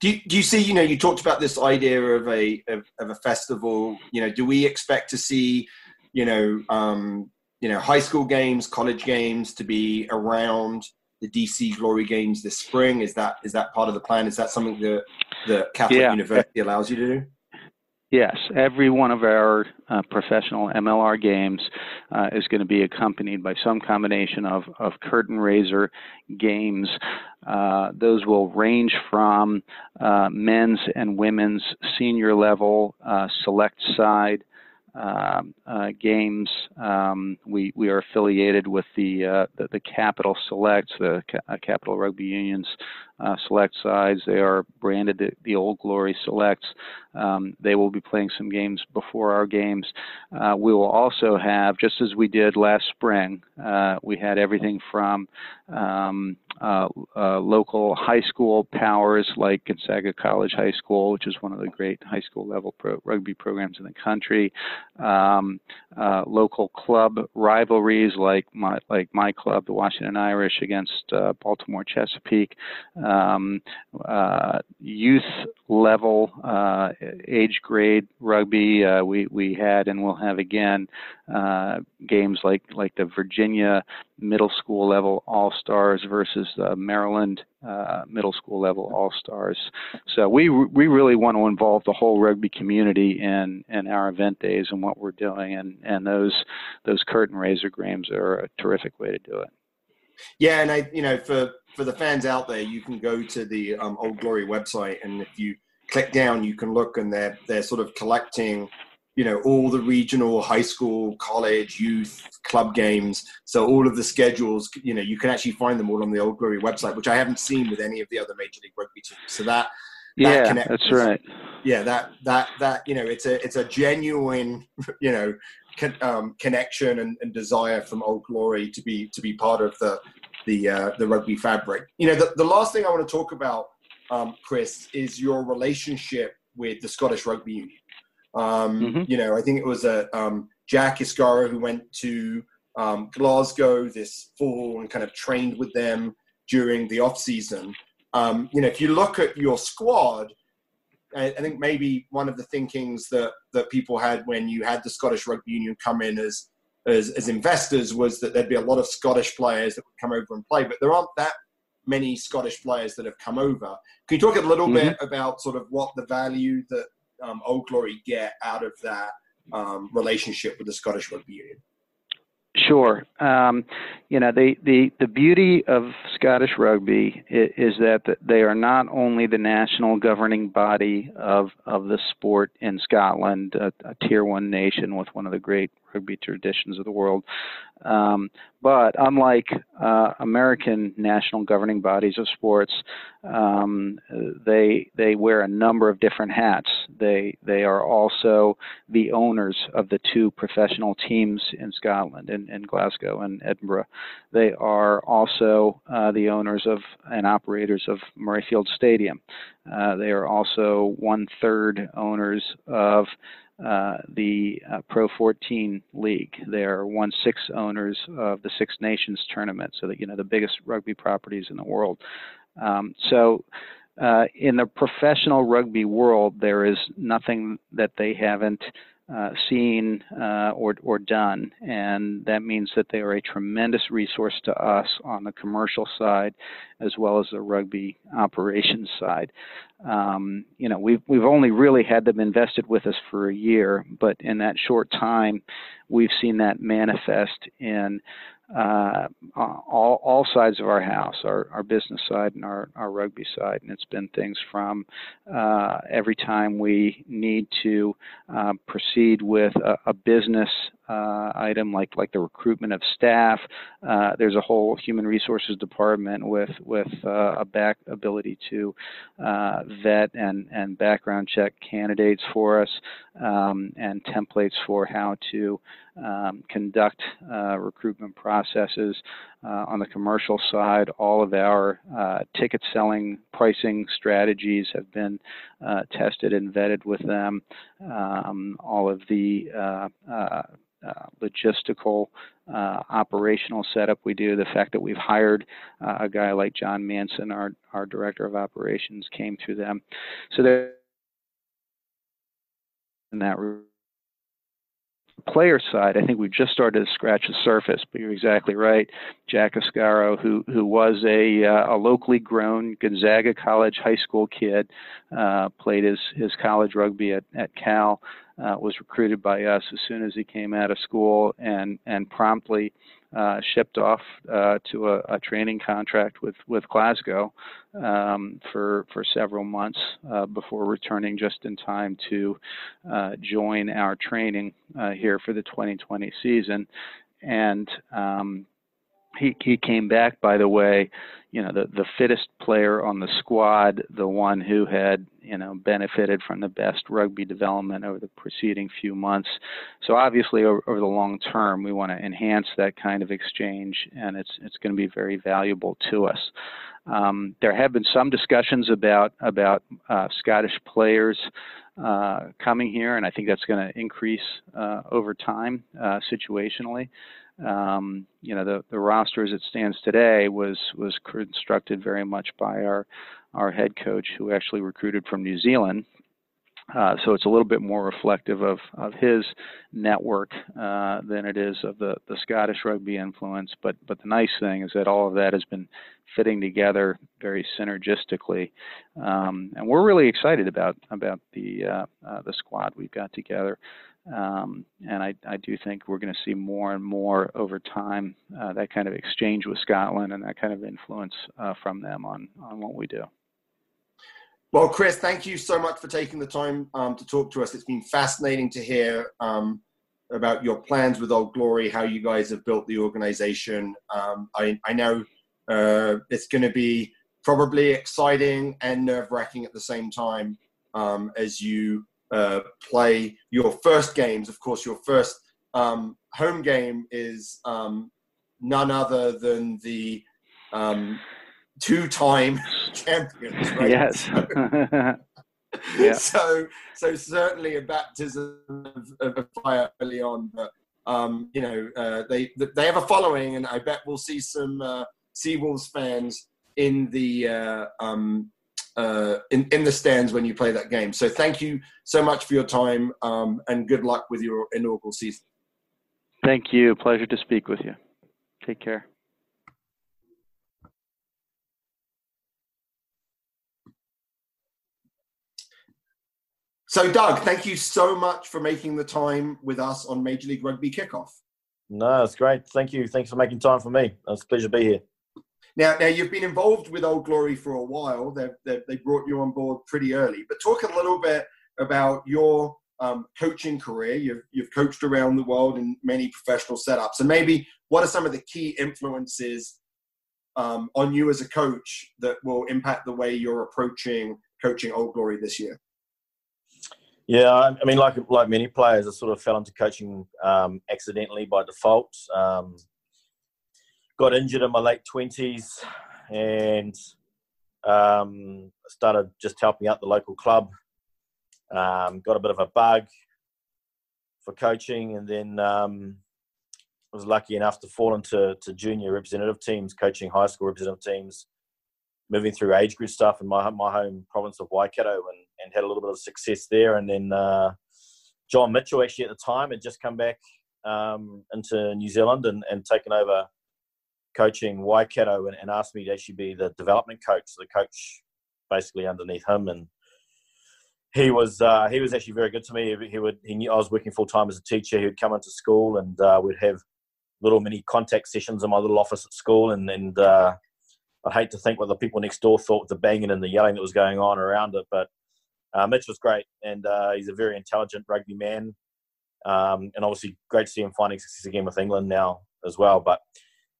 Speaker 5: Do you, do you see? You know, you talked about this idea of a of, of a festival. You know, do we expect to see, you know, um, you know, high school games, college games to be around the DC Glory Games this spring? Is that is that part of the plan? Is that something that the Catholic yeah. University allows you to do?
Speaker 4: Yes, every one of our uh, professional MLR games uh, is going to be accompanied by some combination of, of curtain raiser games. Uh, those will range from uh, men's and women's senior level uh, select side um, uh, games. Um, we we are affiliated with the the, the, Capital Selects, the Capital Rugby Union's uh, select sides. They are branded the, the Old Glory Selects. Um, they will be playing some games before our games. Uh, we will also have, just as we did last spring, uh, we had everything from um, uh, uh, local high school powers like Gonzaga College High School, which is one of the great high school level pro rugby programs in the country. Um, uh, local club rivalries like my like my club, the Washington Irish, against Baltimore Chesapeake. Um, uh, youth level uh, age grade rugby we we had and will have again games like like the Virginia middle school level all stars versus Maryland uh, middle school level all stars. So we we really want to involve the whole rugby community in in our event days and what we're doing, and and those those curtain raiser games are a terrific way to do it.
Speaker 5: Yeah, and I you know for for the fans out there, you can go to the um, Old Glory website, and if you click down, you can look, and they're they're sort of collecting you know all the regional high school college youth club games. So all of the schedules you know you can actually find them all on the old glory website which i haven't seen with any of the other major league rugby teams. So that
Speaker 4: yeah that that's right.
Speaker 5: Yeah that that that you know it's a it's a genuine you know con, um, connection and, and, desire from old glory to be to be part of the the uh, the rugby fabric you know the, the last thing i want to talk about um, chris is your relationship with the scottish rugby union um, mm-hmm. You know, I think it was a um, Jack Iscaro who went to um, Glasgow this fall and kind of trained with them during the off season. Um, you know, if you look at your squad, I, I, think maybe one of the thinkings that that people had when you had the Scottish Rugby Union come in as as, as investors was that there'd be a lot of Scottish players that would come over and play, but there aren't that many Scottish players that have come over. Can you talk a little mm-hmm. bit about sort of what the value that um, Old Glory get out of that um, relationship with the Scottish Rugby Union?
Speaker 4: Sure. Um, you know, the, the, the beauty of Scottish rugby is, is, that they are not only the national governing body of, of the sport in Scotland, a, a tier one nation with one of the great rugby traditions of the world. Um, but unlike uh, American national governing bodies of sports, um, they they wear a number of different hats. They they are also the owners of the two professional teams in Scotland, in, in Glasgow and Edinburgh. They are also uh, the owners of and operators of Murrayfield Stadium. Uh, they are also one third owners of uh, the uh, Pro 14 League. They are one six owners of the Six Nations tournament, so that you know the biggest rugby properties in the world. Um, so. Uh, in the professional rugby world, there is nothing that they haven't uh, seen uh, or, or done. And that means that they are a tremendous resource to us on the commercial side as well as the rugby operations side. Um, you know, we've, we've only really had them invested with us for a year, but in that short time, we've seen that manifest in uh, all, all sides of our house, our, our business side and our, our rugby side. And it's been things from uh, every time we need to uh, proceed with a, a business uh, item like like the recruitment of staff. Uh, there's a whole human resources department with with uh, a back ability to uh, vet and and background check candidates for us um, and templates for how to um, conduct uh, recruitment processes. Uh, on the commercial side, all of our ticket selling pricing strategies have been tested and vetted with them. Um, all of the uh, logistical, uh, operational setup we do. The fact that we've hired uh, a guy like John Manson, our our director of operations, came through them. So there, in that player side, I think we've just started to scratch the surface. But you're exactly right. Jack Iscaro, who who was a uh, a locally grown Gonzaga College high school kid, uh, played his his college rugby at at Cal uh, was recruited by us as soon as he came out of school and and promptly uh, shipped off uh, to a, a, training contract with with Glasgow um, for for several months uh, before returning just in time to uh, join our training here for the 2020 season. And um, he he came back by the way you know the the fittest player on the squad the one who had you know benefited from the best rugby development over the preceding few months so obviously over, over the long term we want to enhance that kind of exchange and it's it's going to be very valuable to us um, there have been some discussions about about uh, Scottish players uh, coming here, and I think that's going to increase uh, over time uh, situationally. Um, you know, the, the roster as it stands today was was constructed very much by our our head coach, who actually recruited from New Zealand. Uh, so it's a little bit more reflective of, of his network uh, than it is of the, the Scottish rugby influence. But but the nice thing is that all of that has been fitting together very synergistically, um, and we're really excited about about the uh, uh the squad we've got together. Um, and I, I, do think we're going to see more and more over time uh, that kind of exchange with Scotland and that kind of influence uh, from them on, on what we do.
Speaker 5: Well, Chris, thank you so much for taking the time um, to talk to us. It's been fascinating to hear um, about your plans with Old Glory, how you guys have built the organization. Um, I, I, know uh, it's going to be probably exciting and nerve wracking at the same time um, as you uh, play your first games. Of course, your first um, home game is um, none other than the um, two-time champions. Right?
Speaker 4: Yes.
Speaker 5: yeah. So, so certainly a baptism of, of fire early on, but um, you know uh, they they have a following, and I bet we'll see some uh, Seawolves fans in the uh, um, uh, in, in the stands when you play that game. So thank you so much for your time um, and good luck with your inaugural season.
Speaker 4: Thank you. Pleasure to speak with you. Take care.
Speaker 5: So, Doug, thank you so much for making the time with us on Major League Rugby Kickoff.
Speaker 6: No, it's great. Thank you. Thanks for making time for me. It's a pleasure to be here.
Speaker 5: Now, now you've been involved with Old Glory for a while. They've they brought you on board pretty early. But talk a little bit about your um, coaching career. You've you've coached around the world in many professional setups, and maybe what are some of the key influences um, on you as a coach that will impact the way you're approaching coaching Old Glory this year?
Speaker 6: Yeah, I mean, like like many players, I sort of fell into coaching um, accidentally by default. Um, got injured in my late twenties and um, started just helping out the local club. Um, got a bit of a bug for coaching, and then um, was lucky enough to fall into to junior representative teams, coaching high school representative teams, moving through age group stuff in my my home province of Waikato, and, and had a little bit of success there. And then uh, John Mitchell, actually at the time, had just come back um, into New Zealand and, and taken over coaching Waikato and, and, asked me to actually be the development coach, the coach basically underneath him. And he was uh, he was actually very good to me. He would he knew I was working full time as a teacher. He would come into school and uh, we'd have little mini contact sessions in my little office at school. And and uh, I'd hate to think what the people next door thought the banging and the yelling that was going on around it, but. Uh, Mitch was great, and uh, he's a very intelligent rugby man, um, and obviously great to see him finding success again with England now as well. But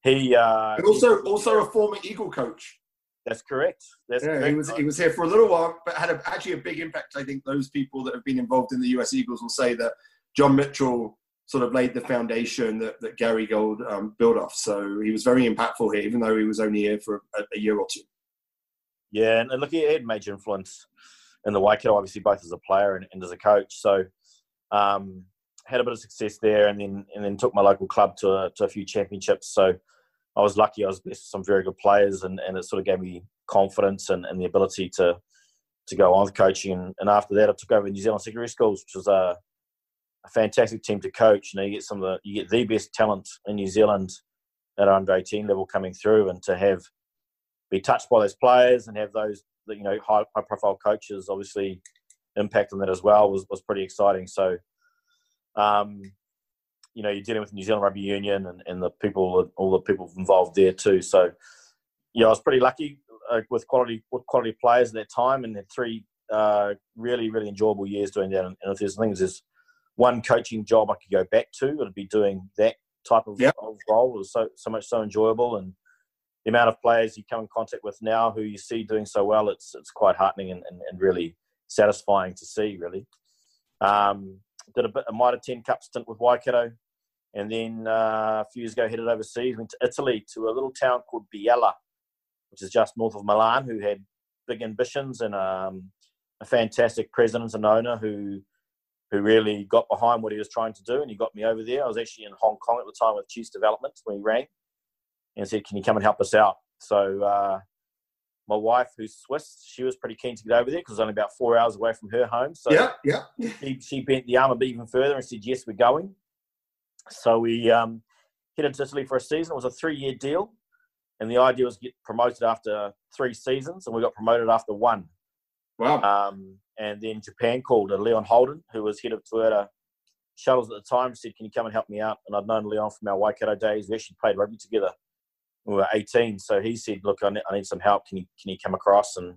Speaker 6: he uh,
Speaker 5: also also a former Eagle coach.
Speaker 6: That's correct. That's
Speaker 5: yeah,
Speaker 6: correct.
Speaker 5: he was he was here for a little while, but had a, actually a big impact. I think those people that have been involved in the U.S. Eagles will say that John Mitchell sort of laid the foundation that, that Gary Gold um, built off. So he was very impactful here, even though he was only here for a, a year or two.
Speaker 6: Yeah, and, look, he had major influence in the Waikato, obviously both as a player and, and as a coach. So um, had a bit of success there, and then and then took my local club to a, to a few championships. So I was lucky. I was blessed with some very good players, and, and it sort of gave me confidence and, and the ability to to go on with coaching. And, and after that, I took over New Zealand Secondary Schools, which was a, a fantastic team to coach. You know, you get some of the you get the best talent in New Zealand at under eighteen level coming through, and to have be touched by those players and have those you know high, high profile coaches obviously impact on that as well was was pretty exciting. So um, you know, you're dealing with New Zealand Rugby Union and, and the people, all the people involved there too. So, yeah, I was pretty lucky uh, with quality with quality players at that time, and had three uh, really really enjoyable years doing that. And, if there's things, there's one coaching job I could go back to, it'd be doing that type of, yep. of role. It was so so much so enjoyable, and the amount of players you come in contact with now who you see doing so well, it's it's quite heartening and, and, and really satisfying to see. Really, um, did a bit a Mitre 10 Cup stint with Waikato, and then uh, a few years ago headed overseas, went to Italy to a little town called Biella, which is just north of Milan, who had big ambitions and um, a fantastic president and owner who who really got behind what he was trying to do, and he got me over there. I was actually in Hong Kong at the time with Chiefs Development when he rang and said, "Can you come and help us out?" So uh, my wife, who's Swiss, she was pretty keen to get over there because it was only about four hours away from her home. So
Speaker 5: yeah, yeah.
Speaker 6: she, she bent the arm a bit even further and said, "Yes, we're going." So we um, headed to Italy for a season. It was a three-year deal, and the idea was to get promoted after three seasons, and we got promoted after one.
Speaker 5: Wow.
Speaker 6: Um, and then Japan called uh, Leon Holden, who was head of Toyota Shuttles at the time, said, Can you come and help me out? And I'd known Leon from our Waikato days. We actually played rugby together when we were 18. So he said, Look, I need, I need some help. Can you, can you come across? And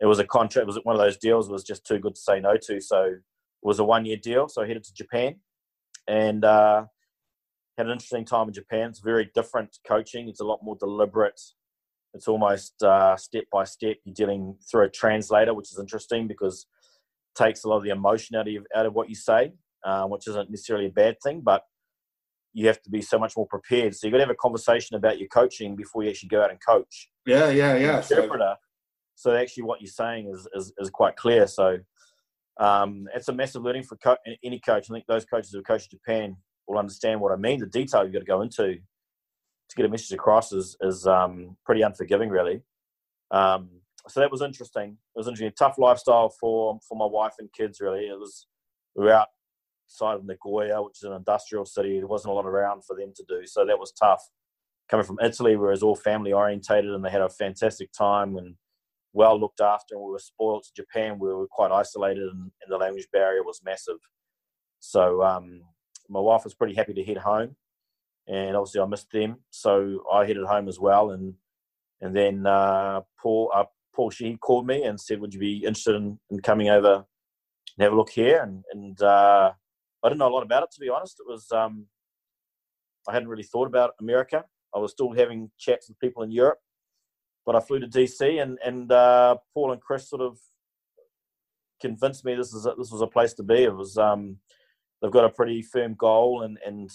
Speaker 6: it was a contract, it was one of those deals was just too good to say no to. So it was a one year deal. So I headed to Japan and uh, had an interesting time in Japan. It's very different coaching, it's a lot more deliberate it's almost uh, step by step. You're dealing through a translator, which is interesting because it takes a lot of the emotion out of out of what you say, uh, which isn't necessarily a bad thing, but you have to be so much more prepared. So you've got to have a conversation about your coaching before you actually go out and coach.
Speaker 5: Yeah, yeah, yeah.
Speaker 6: Interpreter. So, so actually, what you're saying is is, is quite clear. So um, it's a massive learning for co- any coach. I think those coaches who coach Japan will understand what I mean. The detail you've got to go into to get a message across is is um, pretty unforgiving, really. Um, so that was interesting. It was interesting. A tough lifestyle for for my wife and kids. Really, it was we were outside of Nagoya, which is an industrial city. There wasn't a lot around for them to do, so that was tough. Coming from Italy, where it was all family orientated, and they had a fantastic time and well looked after, and we were spoiled. Japan, we were quite isolated, and, and the language barrier was massive. So um, my wife was pretty happy to head home and obviously I missed them, so I headed home as well. And and then uh, Paul uh, Paul Sheehy called me and said, "Would you be interested in, in coming over and have a look here?" And and uh, I didn't know a lot about it to be honest. It was um, I hadn't really thought about America. I was still having chats with people in Europe, but I flew to DC and and uh, Paul and Chris sort of convinced me this is a, this was a place to be. It was um, they've got a pretty firm goal and and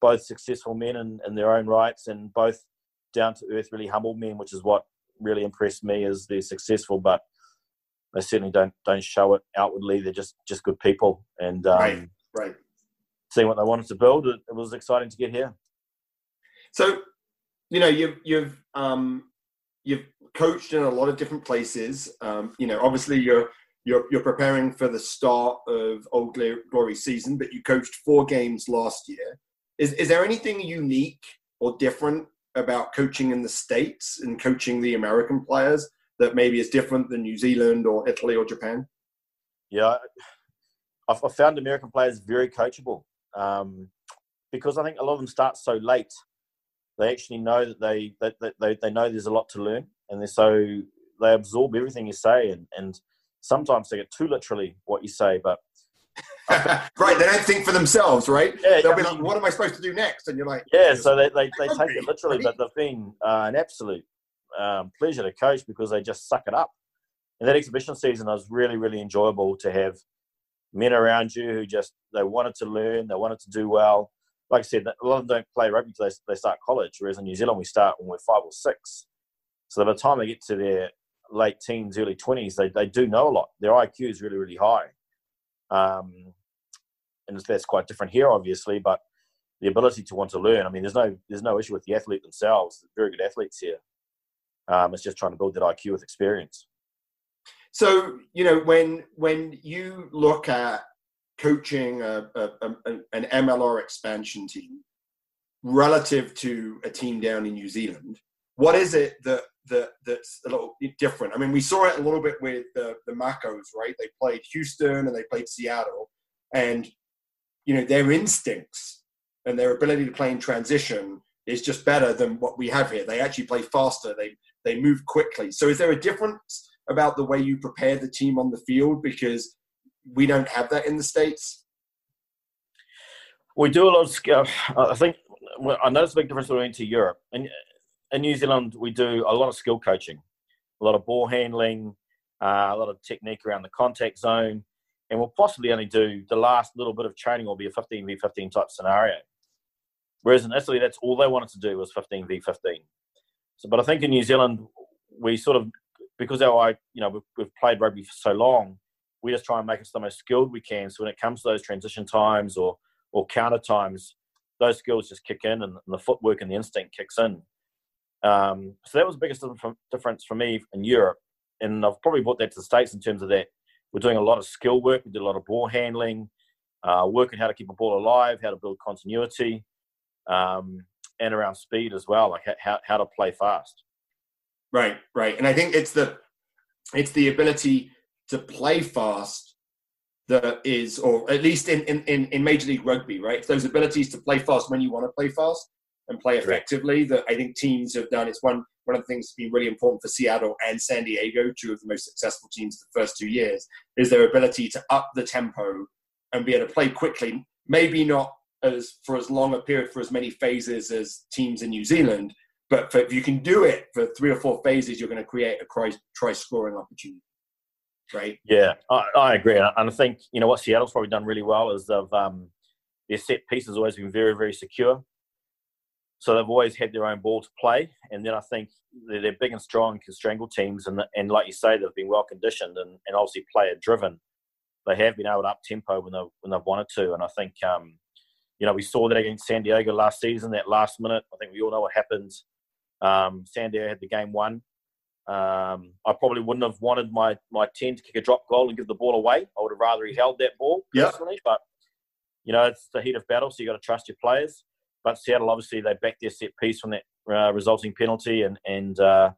Speaker 6: both successful men in, in their own rights and both down to earth, really humble men, which is what really impressed me as they're successful, but they certainly don't don't show it outwardly. They're just just good people, and um,
Speaker 5: right, right.
Speaker 6: Seeing what they wanted to build, it, it, was exciting to get here.
Speaker 5: So, you know, you've you've um, you've coached in a lot of different places. Um, you know, obviously you're you're you're preparing for the start of Old Glory season, but you coached four games last year. Is is there anything unique or different about coaching in the states and coaching the American players that maybe is different than New Zealand or Italy or Japan?
Speaker 6: Yeah, I've, found American players very coachable um, because I think a lot of them start so late. They actually know that they that, they, they know there's a lot to learn, and they're so they absorb everything you say, and and sometimes they get too literally what you say, but
Speaker 5: right, they don't think for themselves, right? Yeah, They'll be like, "What am I supposed to do next?" And you're like,
Speaker 6: "Yeah." So they, they, they take it literally, but they've been uh, an absolute um, pleasure to coach because they just suck it up. And that exhibition season was really really enjoyable to have men around you who just they wanted to learn, they wanted to do well. Like I said, a lot of them don't play rugby until they, they start college, whereas in New Zealand we start when we're five or six. So by the time they get to their late teens, early twenties, they, they do know a lot. Their IQ is really really high. Um, and that's quite different here, obviously. But the ability to want to learn. I mean, there's no there's no issue with the athlete themselves. Very good athletes here. Um, it's just trying to build that IQ with experience.
Speaker 5: So you know when when you look at coaching a, a, a, an MLR expansion team relative to a team down in New Zealand, what is it that that that's a little different? I mean, we saw it a little bit with the the Makos, right? They played Houston and they played Seattle, and you know their instincts and their ability to play in transition is just better than what we have here. They actually play faster. They they move quickly. So is there a difference about the way you prepare the team on the field because we don't have that in the states?
Speaker 6: We do a lot of. Uh, I think I noticed a big difference went to Europe. And in New Zealand, we do a lot of skill coaching, a lot of ball handling, uh, a lot of technique around the contact zone, and we'll possibly only do the last little bit of training will be a 15 v 15 type scenario. Whereas in Italy, that's all they wanted to do was 15 v 15. So, but I think in New Zealand, we sort of because our you know we've, we've played rugby for so long, we just try and make us the most skilled we can. So when it comes to those transition times or or counter times, those skills just kick in and, the footwork and the instinct kicks in. Um, so that was the biggest difference for me in Europe, and I've probably brought that to the states in terms of that we're doing a lot of skill work. We did a lot of ball handling, uh, working how to keep a ball alive, how to build continuity, um, and around speed as well, like how how to play fast.
Speaker 5: Right, right, and I think it's the it's the ability to play fast that is, or at least in, in, in Major League Rugby, right? It's those abilities to play fast when you want to play fast and play effectively that I think teams have done. It's one one of the things that's been really important for Seattle and San Diego, two of the most successful teams the first two years, is their ability to up the tempo and be able to play quickly. Maybe not as for as long a period for as many phases as teams in New Zealand, but for, if you can do it for three or four phases, you're going to create a try scoring opportunity right?
Speaker 6: Yeah, I, I, agree, and I think you know what Seattle's probably done really well is they've um, their set piece has always been very very secure. So they've always had their own ball to play, and then I think they're, they're big and strong, can strangle teams, and and like you say, they've been well conditioned and, and obviously player driven. They have been able to up tempo when they when they've wanted to, and I think um, you know we saw that against San Diego last season. That last minute, I think we all know what happens. Um, San Diego had the game won, um, I probably wouldn't have wanted my, my 10 to kick a drop goal and give the ball away. I would have rather he held that ball personally. But, you know, it's the heat of battle, so you got to trust your players. But Seattle, obviously, they backed their set piece from that uh, resulting penalty, and, and uh,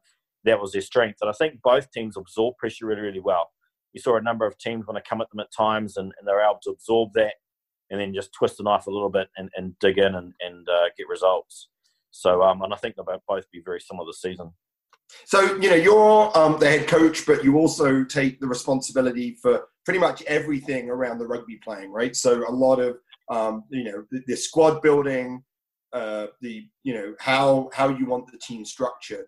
Speaker 6: that was their strength. And I think both teams absorb pressure really, really well. You saw a number of teams when they come at them at times, and, and they're able to absorb that and then just twist the knife a little bit and, and dig in and, and uh, get results. So, um, and I think they'll both be very similar this season.
Speaker 5: So, you know, you're um, the head coach, but you also take the responsibility for pretty much everything around the rugby playing, right? So, a lot of, um, you know, the, the squad building, uh, the, you know, how how you want the team structured.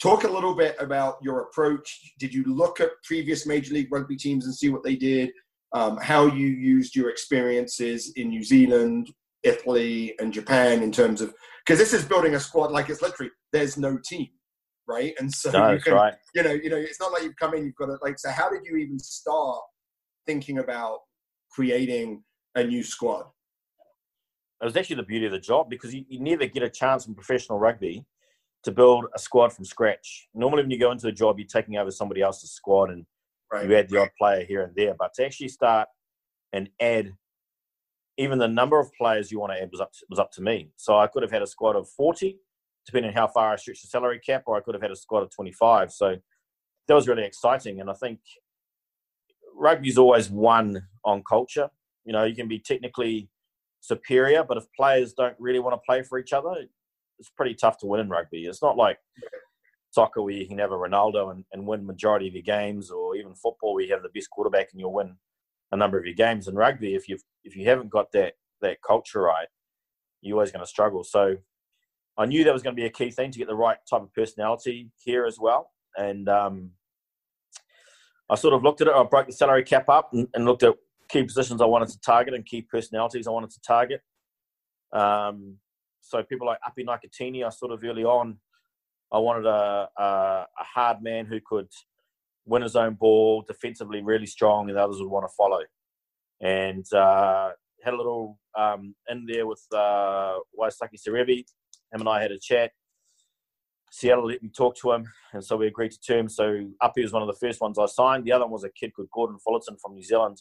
Speaker 5: Talk a little bit about your approach. Did you look at previous Major League Rugby teams and see what they did? Um, how you used your experiences in New Zealand, Italy, and Japan in terms of because this is building a squad like it's literally there's no team right? And so
Speaker 6: no,
Speaker 5: you can,
Speaker 6: right.
Speaker 5: you know, you know, it's not like you've come in, you've got to like. So how did you even start thinking about creating a new squad?
Speaker 6: It was actually the beauty of the job because you, you never get a chance in professional rugby to build a squad from scratch. Normally, when you go into a job, you're taking over somebody else's squad and right. you add the odd player here and there. But to actually start and add even the number of players you want to add was up to, was up to me. So I could have had a squad of 40 depending on how far I stretch the salary cap, or I could have had a squad of 25. So that was really exciting. And I think rugby's always won on culture. You know, you can be technically superior, but if players don't really want to play for each other, it's pretty tough to win in rugby. It's not like soccer where you can have a Ronaldo and, and win majority of your games, or even football where you have the best quarterback and you'll win a number of your games. In rugby, if you if you haven't got that that culture right, you're always going to struggle. So I knew that was going to be a key thing to get the right type of personality here as well. And um, I sort of looked at it. I broke the salary cap up and, and, looked at key positions I wanted to target and key personalities I wanted to target. Um, so people like Api Naikatini, I sort of early on, I wanted a, a, a, hard man who could win his own ball, defensively really strong, and others would want to follow. And uh, had a little um, in there with uh, Waisale Serevi, him and I had a chat. Seattle let me talk to him, and so we agreed to terms. So Api was one of the first ones I signed. The other one was a kid called Gordon Fullerton from New Zealand,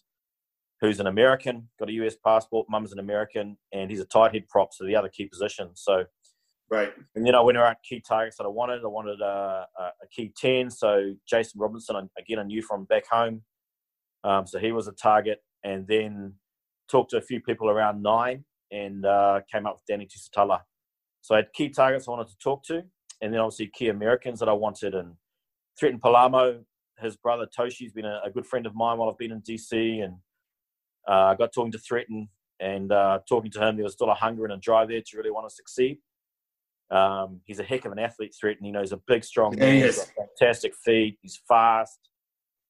Speaker 6: who's an American, got a US passport. Mum's an American, and he's a tight head prop, so the other key position. So,
Speaker 5: right.
Speaker 6: And then I went around key targets that I wanted. I wanted a, a, a key ten. So Jason Robinson, again, I knew from back home, um, so he was a target. And then talked to a few people around nine, and uh, came up with Danny Tusitala so I had key targets I wanted to talk to, and then obviously key Americans that I wanted. And Thretton Palamo, his brother Toshi's been a, a, good friend of mine while I've been in DC, and uh, I got talking to Thretton and uh, talking to him, there was still a hunger and a drive there to really want to succeed. Um, he's a heck of an athlete, Thretton. You know, he's a big, strong man.
Speaker 5: Yeah,
Speaker 6: He's got fantastic feet. He's fast,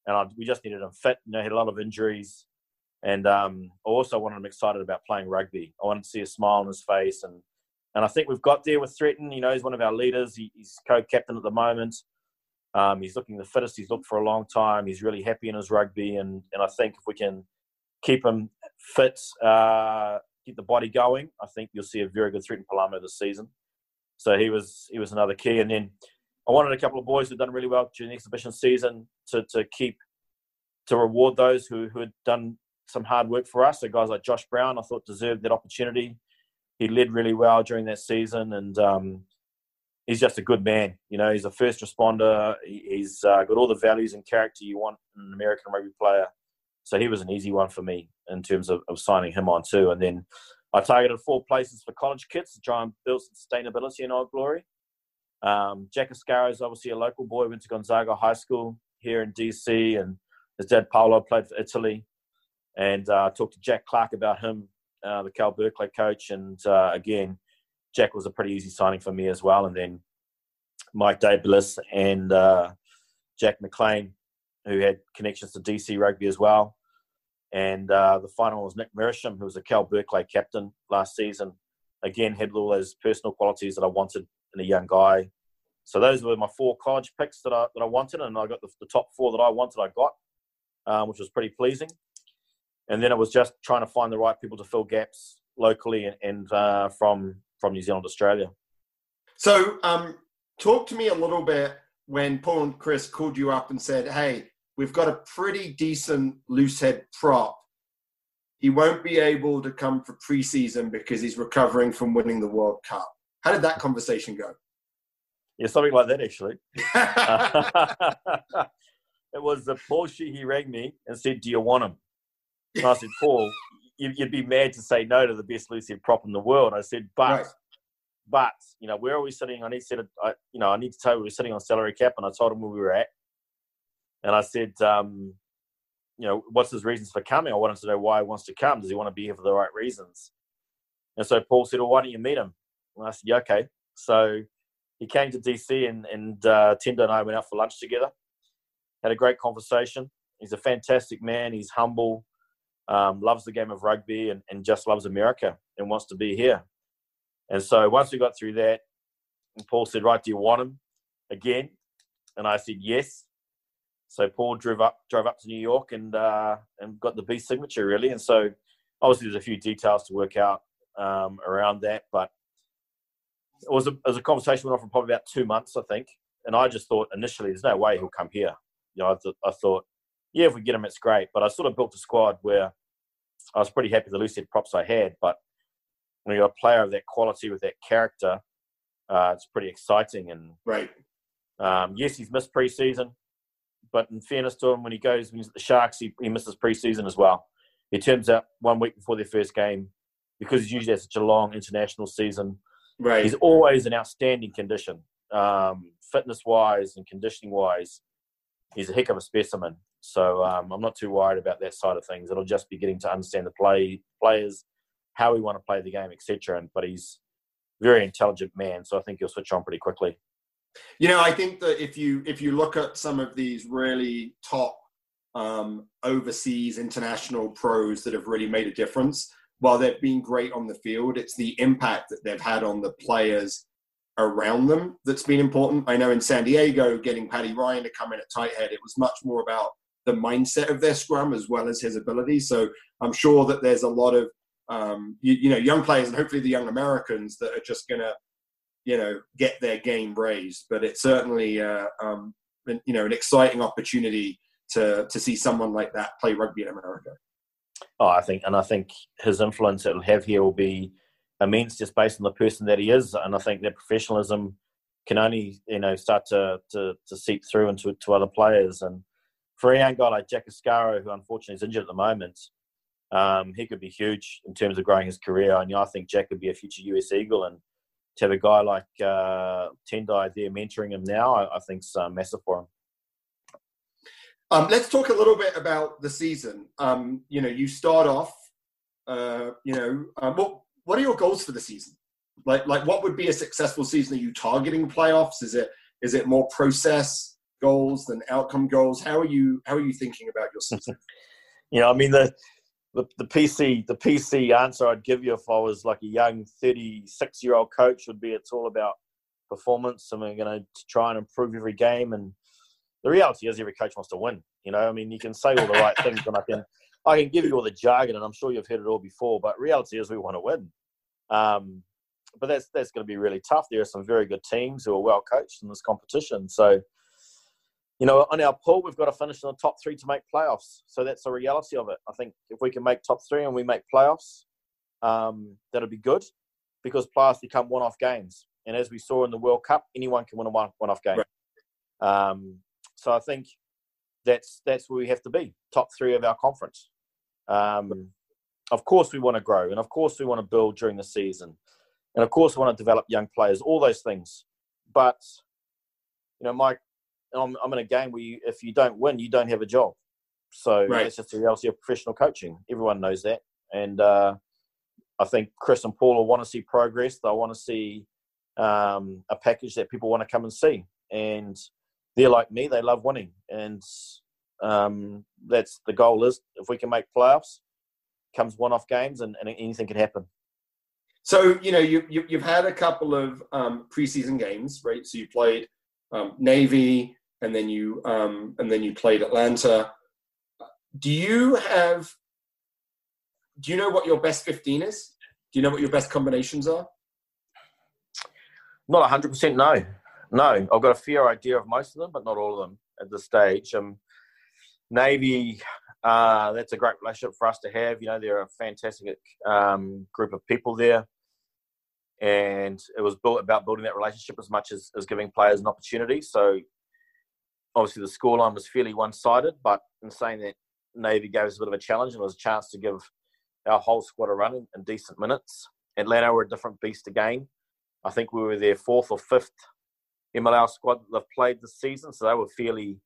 Speaker 6: and I, we just needed him fit. You know, he had a lot of injuries, and um, I also wanted him excited about playing rugby. I wanted to see a smile on his face, and and I think we've got there with Thretton. You know, he's one of our leaders. He, he's co-captain at the moment. Um, he's looking the fittest he's looked for a long time. He's really happy in his rugby, and and I think if we can keep him fit, uh, keep the body going, I think you'll see a very good Thretton Palamo this season. So he was he was another key, and then I wanted a couple of boys who'd done really well during the exhibition season to to keep to reward those who who had done some hard work for us. So guys like Josh Brown, I thought deserved that opportunity. He led really well during that season, and um, he's just a good man. You know, he's a first responder. He's uh, got all the values and character you want in an American rugby player. So he was an easy one for me in terms of, of signing him on too. And then I targeted four places for college kids to try and build sustainability in Old Glory. Um, Jack Iscaro is obviously a local boy, went to Gonzaga High School here in DC, and his dad Paolo played for Italy. And uh, I talked to Jack Clark about him, uh, the Cal Berkeley coach. And uh, again, Jack was a pretty easy signing for me as well. And then Mike Dabliss and uh, Jack McLean, who had connections to DC rugby as well. And uh, the final was Nick Merisham, who was a Cal Berkeley captain last season. Again, had all those personal qualities that I wanted in a young guy. So those were my four college picks that I that I wanted, and I got the, the top four that I wanted. I got, um, which was pretty pleasing. And then it was just trying to find the right people to fill gaps locally and, and uh, from from New Zealand, Australia.
Speaker 5: So, um, talk to me a little bit when Paul and Chris called you up and said, "Hey, we've got a pretty decent loose head prop. He won't be able to come for preseason because he's recovering from winning the World Cup." How did that conversation go?
Speaker 6: Yeah, something like that actually. it was the Paul He rang me and said, "Do you want him?" And I said, "Paul, you'd be mad to say no to the best head prop in the world." I said, "But."
Speaker 5: Right.
Speaker 6: But you know, where are we sitting? I need to set. A, you know, I need to tell you we were sitting on salary cap, and I told him where we were at. And I said, um, you know, what's his reasons for coming? I wanted to know why he wants to come. Does he want to be here for the right reasons? And so Paul said, well, why don't you meet him? And I said, yeah, okay. So he came to DC and, and uh, Tendai and I went out for lunch together. Had a great conversation. He's a fantastic man. He's humble, um, loves the game of rugby and, and just loves America and wants to be here. And so once we got through that, Paul said, right, do you want him again? And I said, yes. So Paul drove up, drove up to New York and uh, and got the B signature really. And so obviously there's a few details to work out um, around that, but it was a, it was a conversation went on for probably about two months, I think. And I just thought initially, there's no way he'll come here. You know, I, th- I thought, yeah, if we get him, it's great. But I sort of built a squad where I was pretty happy with the loose head props I had. But when you're a player of that quality with that character, uh, it's pretty exciting. And
Speaker 5: Right.
Speaker 6: um, yes, he's missed preseason, but in fairness to him, when he goes when he's at the Sharks, he, he misses preseason as well. He turns out one week before their first game because he's usually has such a long international season.
Speaker 5: Right.
Speaker 6: He's always in outstanding condition, um, fitness wise and conditioning wise. He's a heck of a specimen. So um, I'm not too worried about that side of things. It'll just be getting to understand the play players, how we want to play the game, etc. And but he's a very intelligent man, so I think he'll switch on pretty quickly.
Speaker 5: You know, I think that if you if you look at some of these really top um, overseas international pros that have really made a difference, while they've been great on the field, it's the impact that they've had on the players around them that's been important. I know in San Diego, getting Paddy Ryan to come in at tight head, it was much more about the mindset of their scrum as well as his ability. So I'm sure that there's a lot of um, you, you know young players and hopefully the young Americans that are just going to you know get their game raised. But it's certainly uh, um, been, you know an exciting opportunity to to see someone like that play rugby in America.
Speaker 6: Oh, I think, and I think his influence it'll have here will be immense, just based on the person that he is. And I think that professionalism can only, you know, start to to, to seep through into to other players. And for a young guy like Jack Iscaro, who unfortunately is injured at the moment, um, he could be huge in terms of growing his career. And I think Jack could be a future US Eagle. And to have a guy like uh, Tendai there mentoring him now, I, I think is uh, massive for him.
Speaker 5: Um, let's talk a little bit about the season. Um, you know, you start off uh, you know, um, what what are your goals for the season? Like, like what would be a successful season? Are you targeting playoffs? Is it is it more process goals than outcome goals? How are you how are you thinking about your season?
Speaker 6: you know, I mean the, the the PC the PC answer I'd give you if I was like a young 36 year old coach would be it's all about performance and we're going to try and improve every game and the reality is every coach wants to win. You know, I mean, you can say all the right things, and I can, I can give you all the jargon, and I'm sure you've heard it all before. But reality is, we want to win. Um, but that's that's going to be really tough. There are some very good teams who are well coached in this competition. So, you know, on our pool, we've got to finish in the top three to make playoffs. So that's the reality of it. I think if we can make top three and we make playoffs, um, that'll be good because playoffs become one-off games. And as we saw in the World Cup, anyone can win a one, one-off game. Right. Um, so I think that's that's where we have to be, top three of our conference. Um, of course, we want to grow, and of course, we want to build during the season, and of course, we want to develop young players. All those things, but you know, Mike, I'm, I'm in a game where you, if you don't win, you don't have a job. So right. that's just the reality of professional coaching. Everyone knows that, and uh, I think Chris and Paul will want to see progress. They'll want to see um, a package that people want to come and see, and they're like me; they love winning, and um, that's the goal. Is if we can make playoffs, comes one-off games, and, and anything can happen.
Speaker 5: So you know you, you have had a couple of um, preseason games, right? So you played um, Navy, and then you um, and then you played Atlanta. Do you have? Do you know what your best fifteen is? Do you know what your best combinations are?
Speaker 6: Not hundred percent. No, no, I've got a fair idea of most of them, but not all of them at this stage. Um, Navy, uh, that's a great relationship for us to have. You know, they're a fantastic um, group of people there. And it was built about building that relationship as much as, as giving players an opportunity. So obviously the scoreline was fairly one-sided, but in saying that, Navy gave us a bit of a challenge and it was a chance to give our whole squad a run in, in decent minutes. Atlanta were a different beast again. I think we were their fourth or fifth MLR squad that they've played this season, so they were fairly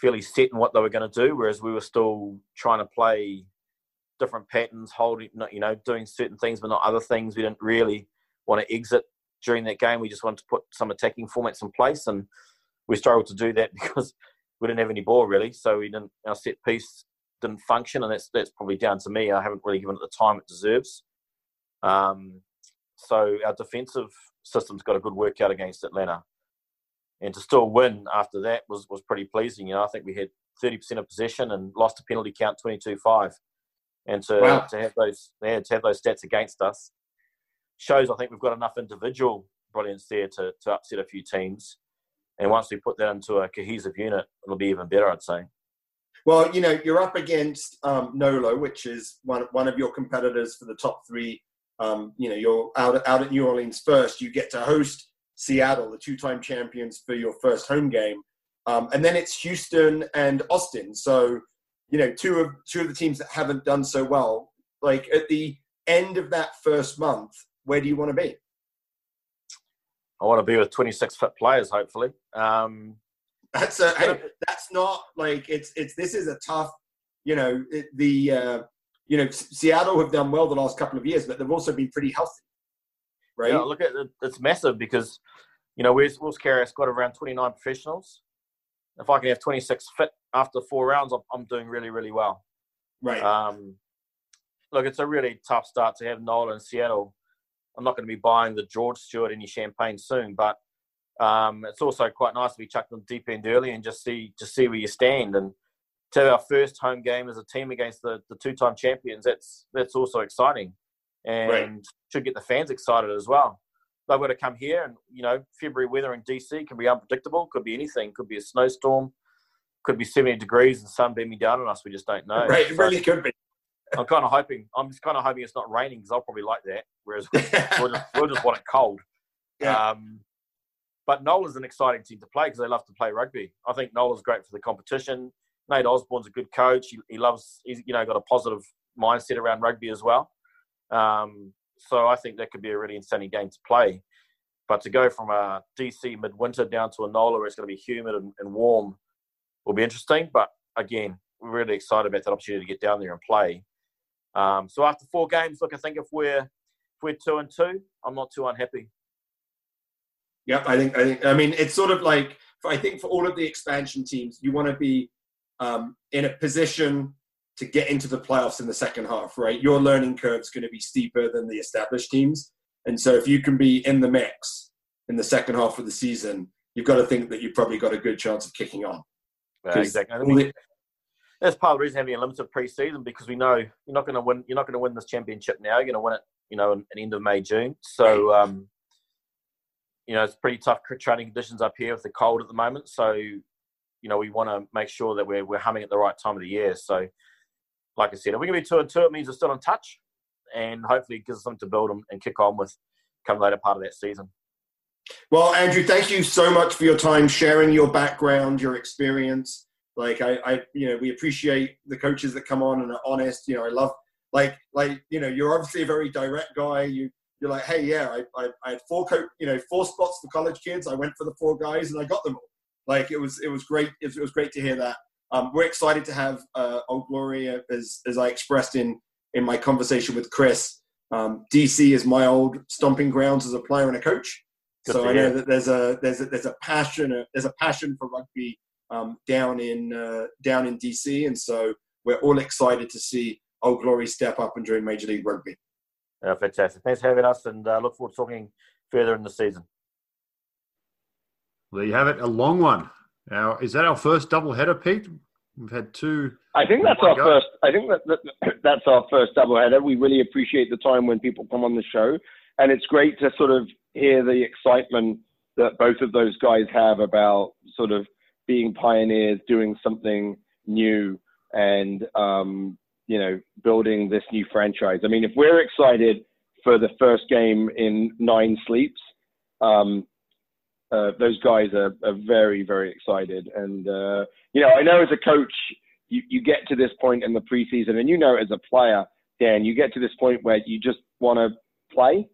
Speaker 6: fairly set in what they were going to do, whereas we were still trying to play different patterns, holding you know doing certain things but not other things. We didn't really want to exit during that game. We just wanted to put some attacking formats in place, and we struggled to do that because we didn't have any ball really. So we didn't our set piece didn't function, and that's that's probably down to me. I haven't really given it the time it deserves. Um, so our defensive system's got a good workout against Atlanta. And to still win after that was, was pretty pleasing. You know, I think we had 30% of possession and lost a penalty count 22-5. And to, wow. to have those yeah, to have those stats against us shows I think we've got enough individual brilliance there to, to upset a few teams. And once we put that into a cohesive unit, it'll be even better, I'd say.
Speaker 5: Well, you know, you're up against um, Nolo, which is one one of your competitors for the top three um, you know, you're out, out at New Orleans first. You get to host Seattle, the two-time champions, for your first home game, um, and then it's Houston and Austin. So, you know, two of two of the teams that haven't done so well. Like at the end of that first month, where do you want to be?
Speaker 6: I want to be with 26 fit players, hopefully. Um,
Speaker 5: that's a, hey, that's not like it's it's this is a tough, you know, it, the uh, you know, Seattle have done well the last couple of years, but they've also been pretty healthy, right?
Speaker 6: Yeah, look at it, it's massive because, you know, we've Will's carry a squad around 29 professionals. If I can have 26 fit after four rounds, I'm, I'm doing really, really well.
Speaker 5: Right.
Speaker 6: Um, look, it's a really tough start to have Nola in Seattle. I'm not going to be buying the George Stewart any champagne soon, but um, it's also quite nice to be chucked the deep end early and just see just see where you stand. And to have our first home game as a team against the, the two time champions, that's that's also exciting, and right. should get the fans excited as well. They've got to come here, and you know, February weather in DC can be unpredictable. Could be anything. Could be a snowstorm. Could be 70 degrees and sun beaming down on us. We just don't know.
Speaker 5: Right, it really could be.
Speaker 6: I'm kind of hoping. I'm just kind of hoping it's not raining because I'll probably like that. Whereas we'll, just, we'll just want it cold. Yeah. Um, but Nola's an exciting team to play because they love to play rugby. I think Nola's great for the competition. Nate Osborne's a good coach. He, he loves, he's you know got a positive mindset around rugby as well. Um, so I think that could be a really insanely game to play. But to go from a DC midwinter down to a NOLA where it's going to be humid and, and warm will be interesting. But again, we're really excited about that opportunity to get down there and play. Um, so after four games, look, I think if we're if we're two and two, I'm not too unhappy.
Speaker 5: Yeah, I think I think I mean it's sort of like I think for all of the expansion teams, you want to be um, in a position to get into the playoffs in the second half, right? Your learning curve is going to be steeper than the established teams, and so if you can be in the mix in the second half of the season, you've got to think that you've probably got a good chance of kicking on.
Speaker 6: Yeah, exactly. That's part of the reason having a limited preseason because we know you're not going to win. You're not going to win this championship now. You're going to win it, you know, in, in end of May, June. So, um, you know, it's pretty tough training conditions up here with the cold at the moment. So, you know, we want to make sure that we're we're humming at the right time of the year. So, like I said, if we can be two and two, it means we're still in touch, and hopefully it gives us something to build and kick on with come later part of that season.
Speaker 5: Well, Andrew, thank you so much for your time sharing your background, your experience. Like I, I, you know, we appreciate the coaches that come on and are honest. You know, I love like like you know, you're obviously a very direct guy. You you're like, hey, yeah, I, I, I had four co- you know four spots for college kids. I went for the four guys and I got them all. Like it was it was great. It was, it was great to hear that. Um, we're excited to have uh, Old Glory as as I expressed in in my conversation with Chris. Um, DC is my old stomping grounds as a player and a coach. Good so I know that there's a there's a there's a passion there's a passion for rugby um, down in uh, down in DC, and so we're all excited to see Old Glory step up and join Major League Rugby.
Speaker 6: Yeah, fantastic. Thanks for having us, and uh, look forward to talking further in the season.
Speaker 2: Well, there you have it, a long one. Now, is that our first double header, Pete? We've had two.
Speaker 3: I think that's our go. first. I think that, that that's our first double header. We really appreciate the time when people come on the show, and it's great to sort of hear the excitement that both of those guys have about sort of being pioneers, doing something new, and um, you know, building this new franchise. I mean, if we're excited for the first game in nine sleeps, um, uh, those guys are, are, very, very excited. And uh, you know, I know as a coach, you, you get to this point in the preseason, and you know, as a player, Dan, you get to this point where you just want to play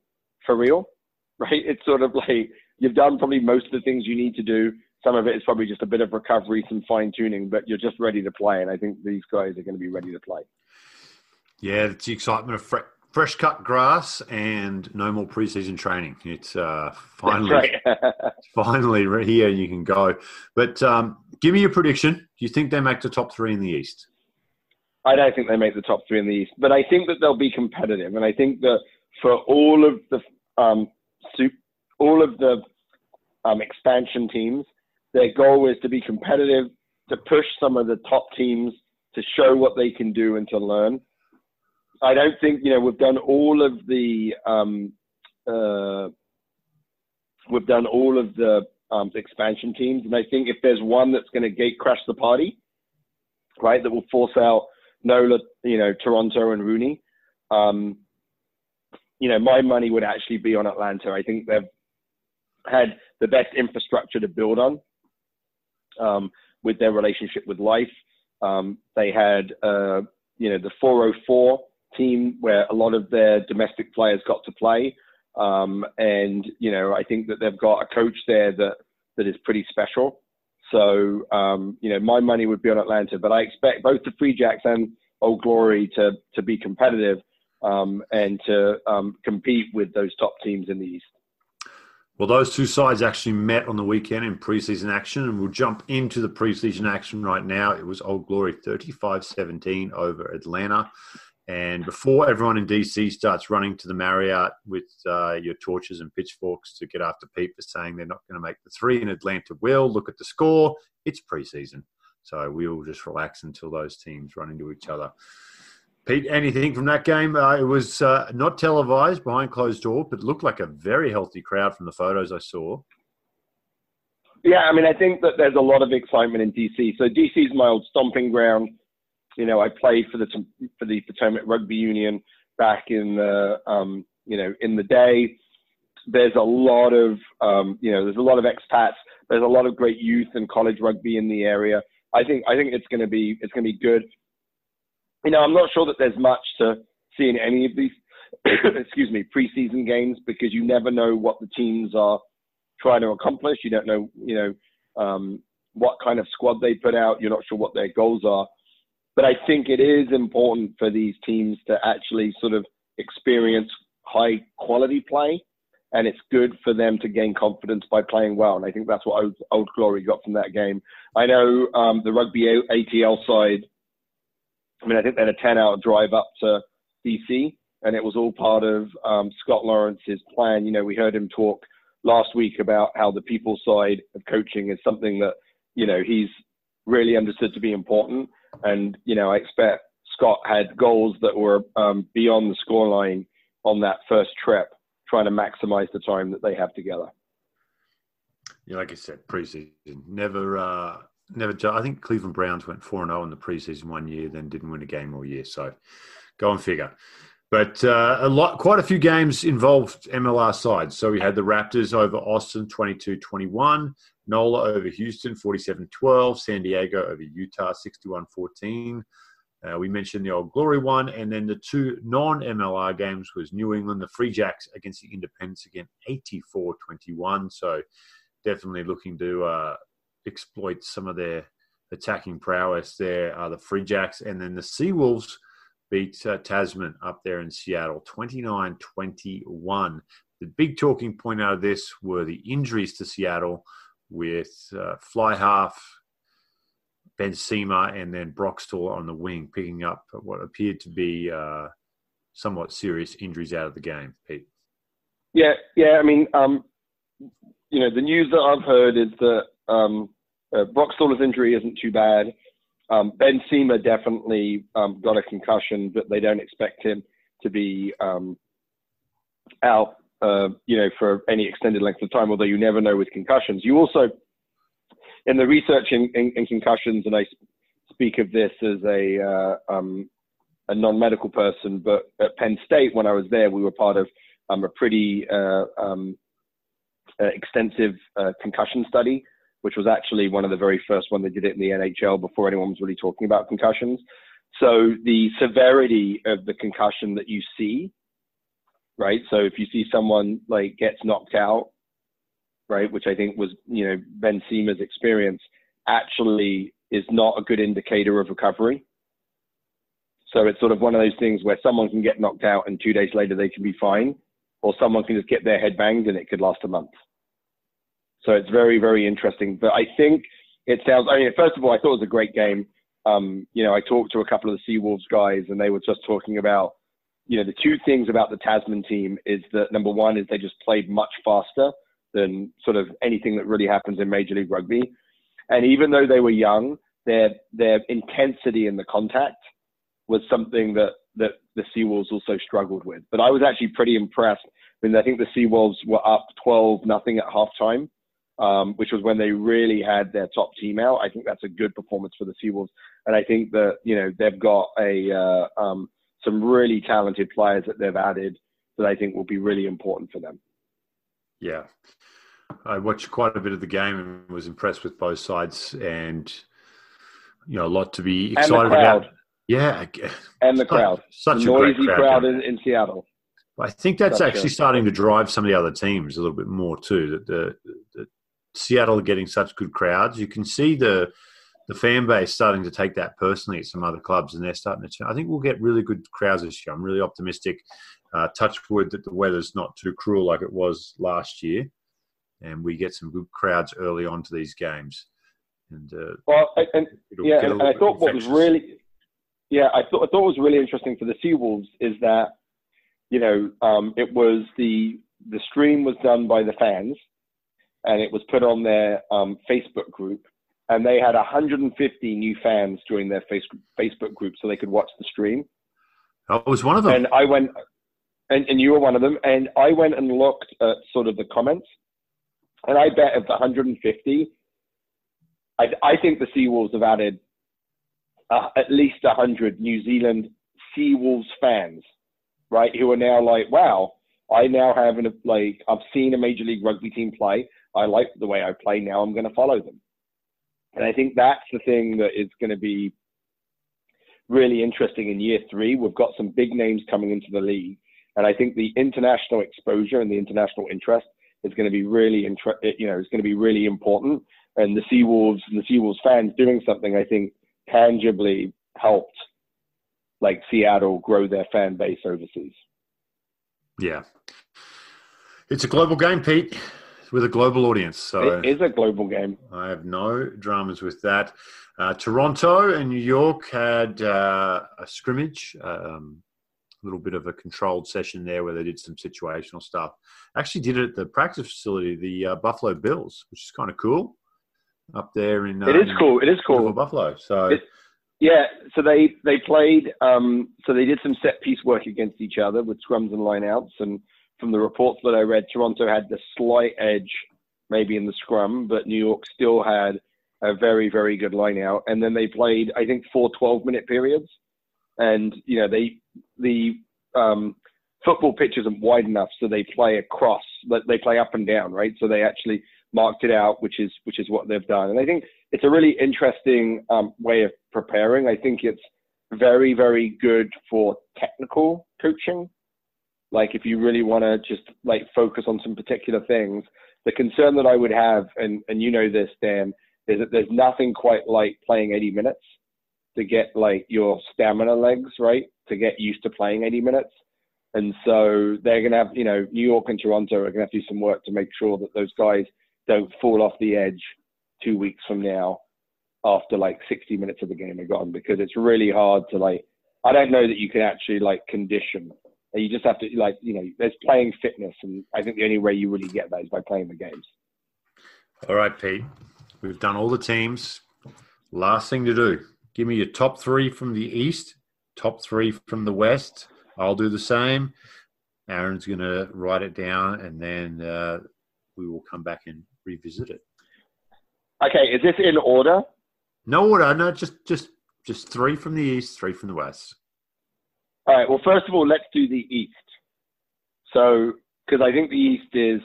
Speaker 3: for real right? It's sort of like you've done probably most of the things you need to do. Some of it is probably just a bit of recovery, some fine tuning, but you're just ready to play. And I think these guys are going to be ready to play.
Speaker 2: Yeah, it's the excitement of fre- fresh cut grass and no more preseason training. It's uh, finally right. finally here and you can go. But um, give me your prediction. Do you think they make the top three in the East?
Speaker 3: I don't think they make the top three in the East, but I think that they'll be competitive. And I think that for all of the um, all of the um, expansion teams, their goal is to be competitive, to push some of the top teams to show what they can do and to learn. I don't think you know we've done all of the um, uh, we've done all of the um, expansion teams, and I think if there's one that's going to gate crash the party, right, that will force out Nola, you know, Toronto and Rooney. um, you know, my money would actually be on Atlanta. I think they've had the best infrastructure to build on um, with their relationship with life. Um, they had, uh, you know, the 404 team where a lot of their domestic players got to play. Um, and, you know, I think that they've got a coach there that, that is pretty special. So, um, you know, my money would be on Atlanta, but I expect both the Free Jacks and Old Glory to, to be competitive um, and to um, compete with those top teams in the East.
Speaker 2: Well, those two sides actually met on the weekend in preseason action, and we'll jump into the preseason action right now. It was Old Glory 35 17 over Atlanta. And before everyone in DC starts running to the Marriott with uh, your torches and pitchforks to get after Pete for saying they're not going to make the three, and Atlanta will, look at the score. It's preseason. So we will just relax until those teams run into each other. Pete, anything from that game? Uh, it was uh, not televised behind closed door, but looked like a very healthy crowd from the photos I saw.
Speaker 3: Yeah, I mean, I think that there's a lot of excitement in DC. So DC is my old stomping ground. You know, I played for the for the Potomac Rugby Union back in the um, you know in the day. There's a lot of um, you know there's a lot of expats. There's a lot of great youth and college rugby in the area. I think I think it's going to be it's going to be good you know, I'm not sure that there's much to see in any of these, excuse me, preseason games because you never know what the teams are trying to accomplish. You don't know, you know, um, what kind of squad they put out. You're not sure what their goals are. but I think it is important for these teams to actually sort of experience high quality play, and it's good for them to gain confidence by playing well. And I think that's what Old, Old Glory got from that game. I know um, the rugby ATL side. I mean, I think they had a 10 hour drive up to DC, and it was all part of um, Scott Lawrence's plan. You know, we heard him talk last week about how the people side of coaching is something that, you know, he's really understood to be important. And, you know, I expect Scott had goals that were um, beyond the scoreline on that first trip, trying to maximize the time that they have together.
Speaker 2: Yeah, like I said, preseason never, uh, never. I think Cleveland Browns went four and zero in the preseason one year, then didn't win a game all year. So, go and figure. But uh, a lot, quite a few games involved MLR sides. So we had the Raptors over Austin 22 21, NOLA over Houston 47 12, San Diego over Utah 61 14. Uh, we mentioned the Old Glory one, and then the two non-MLR games was New England, the Free Jacks against the Independents again, 84-21. So definitely looking to uh, exploit some of their attacking prowess there are the Free Jacks, and then the Seawolves – beat uh, Tasman up there in Seattle 29 21. The big talking point out of this were the injuries to Seattle with uh, fly half, Ben Cima, and then Brock Staller on the wing, picking up what appeared to be uh, somewhat serious injuries out of the game. Pete.
Speaker 3: Yeah, yeah. I mean, um, you know, the news that I've heard is that um, uh, Brock Staller's injury isn't too bad. Um, ben Cima definitely um, got a concussion, but they don't expect him to be um, out, uh, you know, for any extended length of time. Although you never know with concussions. You also, in the research in, in, in concussions, and I speak of this as a uh, um, a non-medical person, but at Penn State when I was there, we were part of um, a pretty uh, um, uh, extensive uh, concussion study which was actually one of the very first one that did it in the NHL before anyone was really talking about concussions. So the severity of the concussion that you see, right? So if you see someone like gets knocked out, right, which I think was you know Ben Cima's experience, actually is not a good indicator of recovery. So it's sort of one of those things where someone can get knocked out and two days later they can be fine, or someone can just get their head banged and it could last a month. So it's very, very interesting. But I think it sounds, I mean, first of all, I thought it was a great game. Um, you know, I talked to a couple of the Seawolves guys and they were just talking about, you know, the two things about the Tasman team is that number one is they just played much faster than sort of anything that really happens in Major League Rugby. And even though they were young, their their intensity in the contact was something that that the Seawolves also struggled with. But I was actually pretty impressed. I mean, I think the Seawolves were up 12 nothing at halftime um, which was when they really had their top team out. I think that's a good performance for the Seawolves, and I think that you know they've got a uh, um, some really talented players that they've added that I think will be really important for them.
Speaker 2: Yeah, I watched quite a bit of the game and was impressed with both sides, and you know a lot to be excited about. Yeah,
Speaker 3: and the crowd,
Speaker 2: such
Speaker 3: the
Speaker 2: a
Speaker 3: noisy
Speaker 2: crowd,
Speaker 3: crowd in, in Seattle.
Speaker 2: I think that's
Speaker 3: Such
Speaker 2: actually
Speaker 3: a-
Speaker 2: starting to drive some of the other teams a little bit more too. That the, the Seattle are getting such good crowds. You can see the the fan base starting to take that personally at some other clubs, and they're starting to. I think we'll get really good crowds this year. I'm really optimistic. Uh, touch wood that the weather's not too cruel like it was last year, and we get some good crowds early on to these games. And uh,
Speaker 3: Well, I- and yeah, and, and I thought what was really, yeah, I thought I thought was really interesting for the Seawolves is that, you know, um, it was the the stream was done by the fans, and it was put on their um, Facebook group, and they had 150 new fans join their face, Facebook group so they could watch the stream.
Speaker 2: I was one of them.
Speaker 3: And I went, and, and you were one of them, and I went and looked at sort of the comments, and I bet of the 150, I, I think the Seawolves have added uh, at least 100 New Zealand Seawolves fans, right, who are now like, wow, I now have an, like, I've seen a Major League Rugby team play. I like the way I play. Now I'm going to follow them. And I think that's the thing that is going to be really interesting in year three. We've got some big names coming into the league. And I think the international exposure and the international interest is going to be really, inter- eh, you know, is going to be really important. And the Seawolves and the Seawolves fans doing something, I think, tangibly helped like Seattle grow their fan base overseas.
Speaker 2: Yeah. It's a global game, Pete, with a global audience. So
Speaker 3: it is a global game.
Speaker 2: I have no dramas with that. Uh, Toronto and New York had uh, a scrimmage, um, a little bit of a controlled session there where they did some situational stuff. Actually, did it at the practice facility, the uh, Buffalo Bills, which is kind of cool up there in.
Speaker 3: it is um, cool. It is cool.
Speaker 2: Buffalo. So.
Speaker 3: Yeah, so they they played. Um, so they did some set piece work against each other with scrums and lineouts. And from the reports that I read, Toronto had the slight edge, maybe in the scrum, but New York still had a very very good lineout. And then they played, I think, four 12 minute periods. And you know they the um, football pitch isn't wide enough, so they play across. They play up and down, right? So they actually marked it out, which is which is what they've done. And I think it's a really interesting um, way of preparing. I think it's very, very good for technical coaching. Like if you really want to just like focus on some particular things, the concern that I would have, and, and you know this, Dan, is that there's nothing quite like playing 80 minutes to get like your stamina legs, right? To get used to playing 80 minutes. And so they're going to have, you know, New York and Toronto are going to have to do some work to make sure that those guys don't fall off the edge two weeks from now after like 60 minutes of the game are gone because it's really hard to like i don't know that you can actually like condition you just have to like you know there's playing fitness and i think the only way you really get that is by playing the games.
Speaker 2: All right pete. We've done all the teams. Last thing to do. Give me your top three from the east top three from the west. I'll do the same. Aaron's going to write it down and then uh, we will come back and revisit it.
Speaker 3: Okay, is this in order?
Speaker 2: No order. No, just just just three from the east, three from the west.
Speaker 3: All right. Well, first of all, let's do the east. So, because I think the east is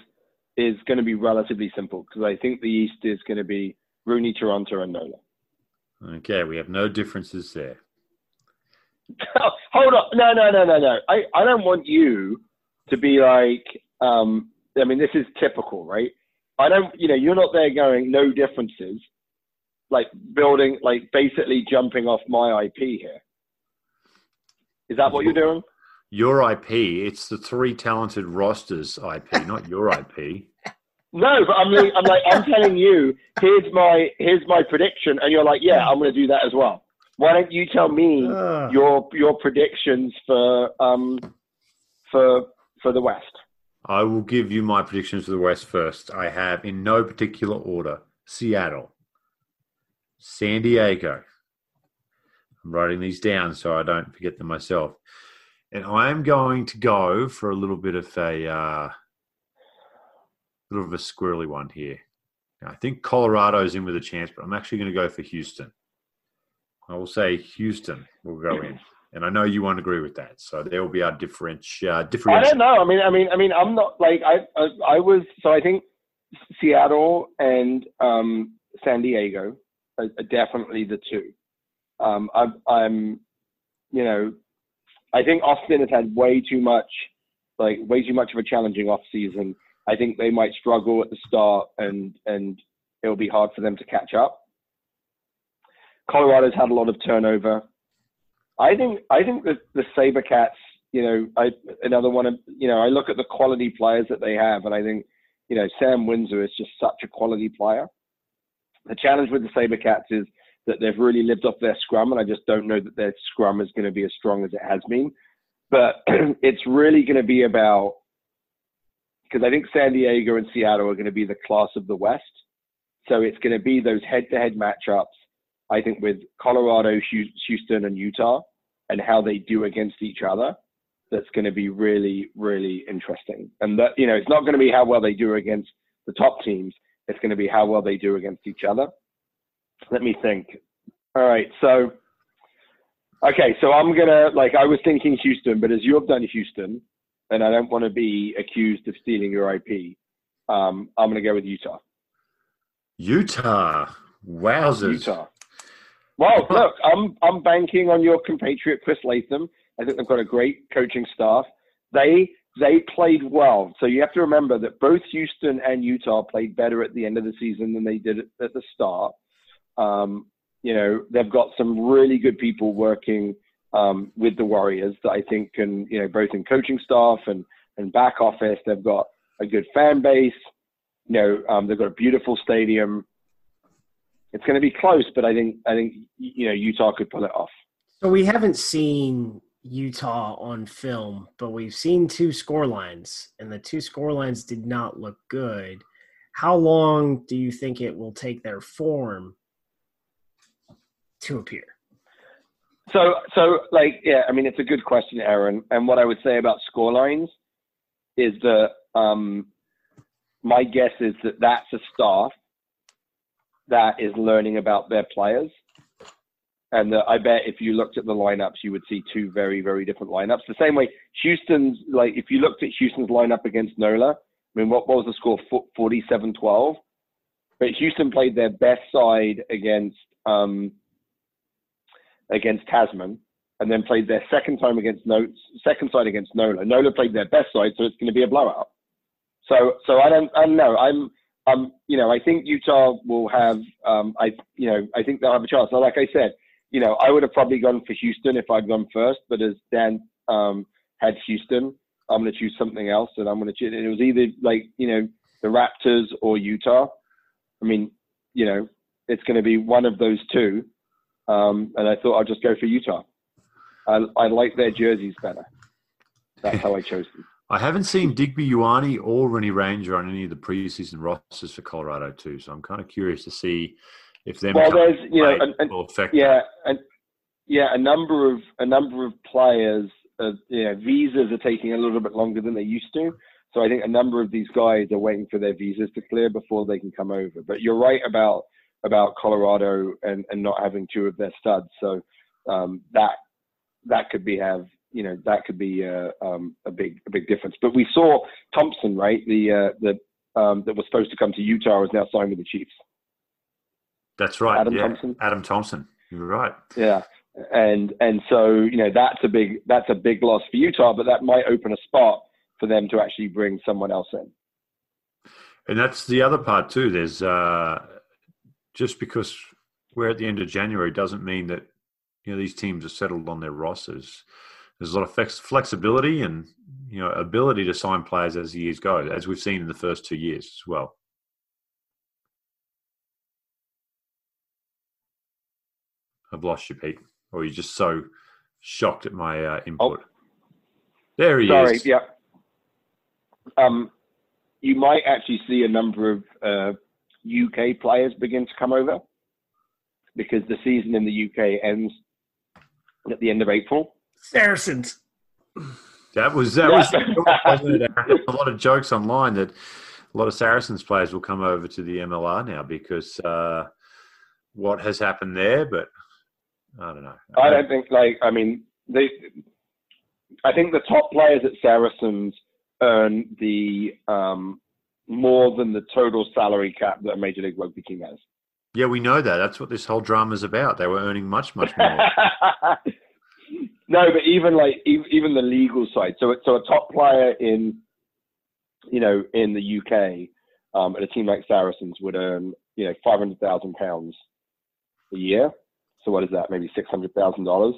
Speaker 3: is going to be relatively simple. Because I think the east is going to be Rooney, Toronto, and Nola.
Speaker 2: Okay, we have no differences there.
Speaker 3: Hold on. No, no, no, no, no. I, I don't want you to be like, um, I mean, this is typical, right? I don't, you know, you're not there going no differences, like building, like basically jumping off my IP here. Is that what you're doing?
Speaker 2: Your IP. It's the three talented rosters IP, not your IP.
Speaker 3: No, but I'm like, I'm like, I'm telling you, here's my here's my prediction, and you're like, yeah, I'm going to do that as well. Why don't you tell me uh. your your predictions for um for for the West?
Speaker 2: I will give you my predictions for the West first. I have, in no particular order, Seattle, San Diego. I'm writing these down so I don't forget them myself. And I am going to go for a little bit of a uh, little of a squirrely one here. I think Colorado's in with a chance, but I'm actually going to go for Houston. I will say Houston will go in and I know you won't agree with that. So there will be our different uh, different.
Speaker 3: I don't know. I mean, I mean, I mean, I'm not like I, I, I was. So I think Seattle and um, San Diego are, are definitely the two. Um, I'm, I'm, you know, I think Austin has had way too much, like way too much of a challenging off season. I think they might struggle at the start, and and it'll be hard for them to catch up. Colorado's had a lot of turnover. I think I think that the SaberCats, you know, I another one of you know, I look at the quality players that they have, and I think, you know, Sam Windsor is just such a quality player. The challenge with the SaberCats is that they've really lived off their scrum, and I just don't know that their scrum is going to be as strong as it has been. But it's really going to be about because I think San Diego and Seattle are going to be the class of the West. So it's going to be those head-to-head matchups I think with Colorado, Houston, and Utah, and how they do against each other, that's going to be really, really interesting. And that you know, it's not going to be how well they do against the top teams. It's going to be how well they do against each other. Let me think. All right, so okay, so I'm gonna like I was thinking Houston, but as you have done Houston, and I don't want to be accused of stealing your IP, um, I'm gonna go with Utah.
Speaker 2: Utah. Wowzers.
Speaker 3: Utah. Well, look, I'm I'm banking on your compatriot Chris Latham. I think they've got a great coaching staff. They they played well. So you have to remember that both Houston and Utah played better at the end of the season than they did at the start. Um, you know, they've got some really good people working um, with the Warriors that I think can, you know, both in coaching staff and, and back office, they've got a good fan base. You know, um, they've got a beautiful stadium. It's going to be close, but I think I think you know Utah could pull it off.
Speaker 1: So we haven't seen Utah on film, but we've seen two score lines, and the two score lines did not look good. How long do you think it will take their form to appear?
Speaker 3: So, so like, yeah, I mean, it's a good question, Aaron. And what I would say about score lines is that um, my guess is that that's a staff that is learning about their players. And uh, I bet if you looked at the lineups, you would see two very, very different lineups. The same way Houston's, like, if you looked at Houston's lineup against NOLA, I mean, what, what was the score? 47 12. But Houston played their best side against um, against Tasman, and then played their second time against no second side against Nola. Nola played their best side, so it's going to be a blowout. So so I don't I don't know. I'm um you know I think Utah will have um I you know I think they'll have a chance. So like I said, you know I would have probably gone for Houston if I'd gone first, but as Dan um had Houston, I'm going to choose something else, and I'm going to choose. It was either like you know the Raptors or Utah. I mean, you know, it's going to be one of those two. Um, and I thought I'd just go for Utah. I, I like their jerseys better. That's how I chose them.
Speaker 2: I haven't seen Digby Ioane or Rene Ranger on any of the preseason rosters for Colorado too, so I'm kind of curious to see if them.
Speaker 3: Well, there's you know, an, an, yeah, and yeah, a number of a number of players, uh, you know, visas are taking a little bit longer than they used to. So I think a number of these guys are waiting for their visas to clear before they can come over. But you're right about about Colorado and, and not having two of their studs. So um, that that could be have you know that could be a, um, a big a big difference. But we saw Thompson, right? The uh, the um, that was supposed to come to Utah is now signed with the Chiefs.
Speaker 2: That's right. Adam yeah. Thompson. Adam Thompson. You're right.
Speaker 3: Yeah. And and so you know that's a big that's a big loss for Utah, but that might open a spot for them to actually bring someone else in.
Speaker 2: And that's the other part too. There's uh, just because we're at the end of January doesn't mean that you know these teams are settled on their rosters. There's a lot of flex- flexibility and you know ability to sign players as the years go, as we've seen in the first two years as well. I've lost you, Pete, or you're just so shocked at my uh, input. Oh. There he
Speaker 3: Sorry,
Speaker 2: is.
Speaker 3: yeah. Um, you might actually see a number of uh, UK players begin to come over because the season in the UK ends at the end of April.
Speaker 1: Saracens.
Speaker 2: That was that was a lot of jokes online that a lot of Saracens players will come over to the MLR now because uh, what has happened there, but I don't know.
Speaker 3: I don't think like I mean they. I think the top players at Saracens earn the um, more than the total salary cap that a Major League Rugby team has.
Speaker 2: Yeah, we know that. That's what this whole drama is about. They were earning much, much more.
Speaker 3: no, but even like even the legal side. So, so a top player in, you know, in the UK, um, at a team like Saracens would earn, you know, five hundred thousand pounds a year. So what is that? Maybe six hundred thousand dollars,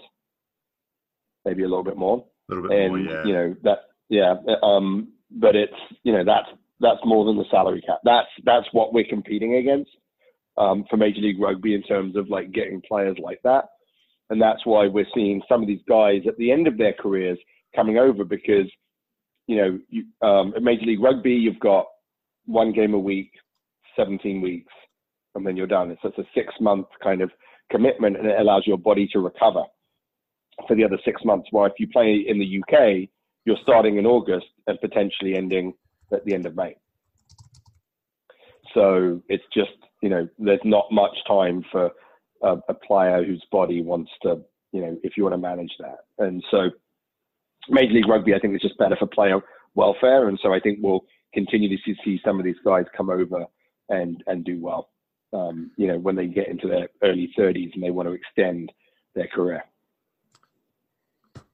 Speaker 3: maybe a little bit more.
Speaker 2: A little bit
Speaker 3: and,
Speaker 2: more, yeah.
Speaker 3: You know that, yeah. Um, but it's you know that's that's more than the salary cap. That's that's what we're competing against um, for Major League Rugby in terms of like getting players like that, and that's why we're seeing some of these guys at the end of their careers coming over because you know you, um, at Major League Rugby you've got one game a week, 17 weeks, and then you're done. It's, it's a six month kind of commitment, and it allows your body to recover for the other six months. While if you play in the UK, you're starting in August and potentially ending at the end of May. So it's just, you know, there's not much time for a, a player whose body wants to, you know, if you want to manage that. And so Major League Rugby, I think, is just better for player welfare. And so I think we'll continue to see, see some of these guys come over and, and do well, um, you know, when they get into their early 30s and they want to extend their career.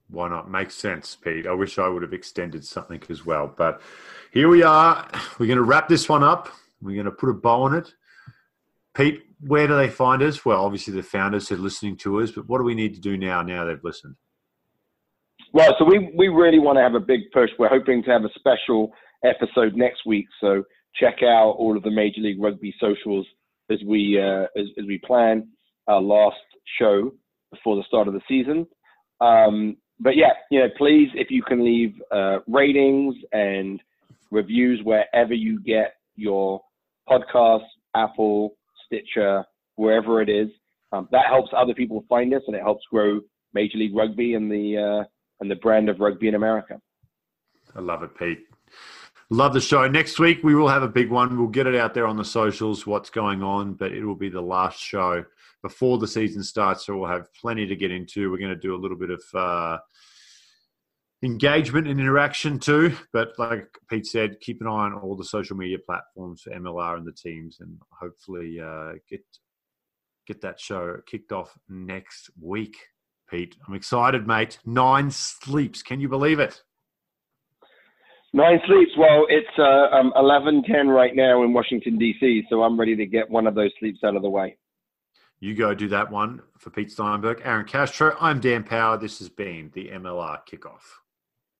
Speaker 2: Why not? Makes sense, Pete. I wish I would have extended something as well. But here we are. We're going to wrap this one up. We're going to put a bow on it. Pete, where do they find us? Well, obviously the founders are listening to us, but what do we need to do now? Now they've listened.
Speaker 3: Well, so we we really want to have a big push. We're hoping to have a special episode next week. So check out all of the Major League Rugby socials as we uh, as, as we plan our last show before the start of the season. Um, but yeah, you know, please, if you can leave uh, ratings and reviews wherever you get your podcast, Apple, Stitcher, wherever it is, um, that helps other people find us and it helps grow Major League Rugby and the uh, and the brand of rugby in America.
Speaker 2: I love it, Pete. Love the show. Next week we will have a big one. We'll get it out there on the socials, what's going on, but it will be the last show before the season starts. So we'll have plenty to get into. We're going to do a little bit of uh, engagement and interaction too. But like Pete said, keep an eye on all the social media platforms for MLR and the teams, and hopefully uh, get get that show kicked off next week. Pete, I'm excited, mate. Nine sleeps. Can you believe it?
Speaker 3: Nine sleeps. Well, it's uh, um, 11:10 right now in Washington D.C., so I'm ready to get one of those sleeps out of the way.
Speaker 2: You go do that one for Pete Steinberg, Aaron Castro. I'm Dan Power. This has been the MLR Kickoff.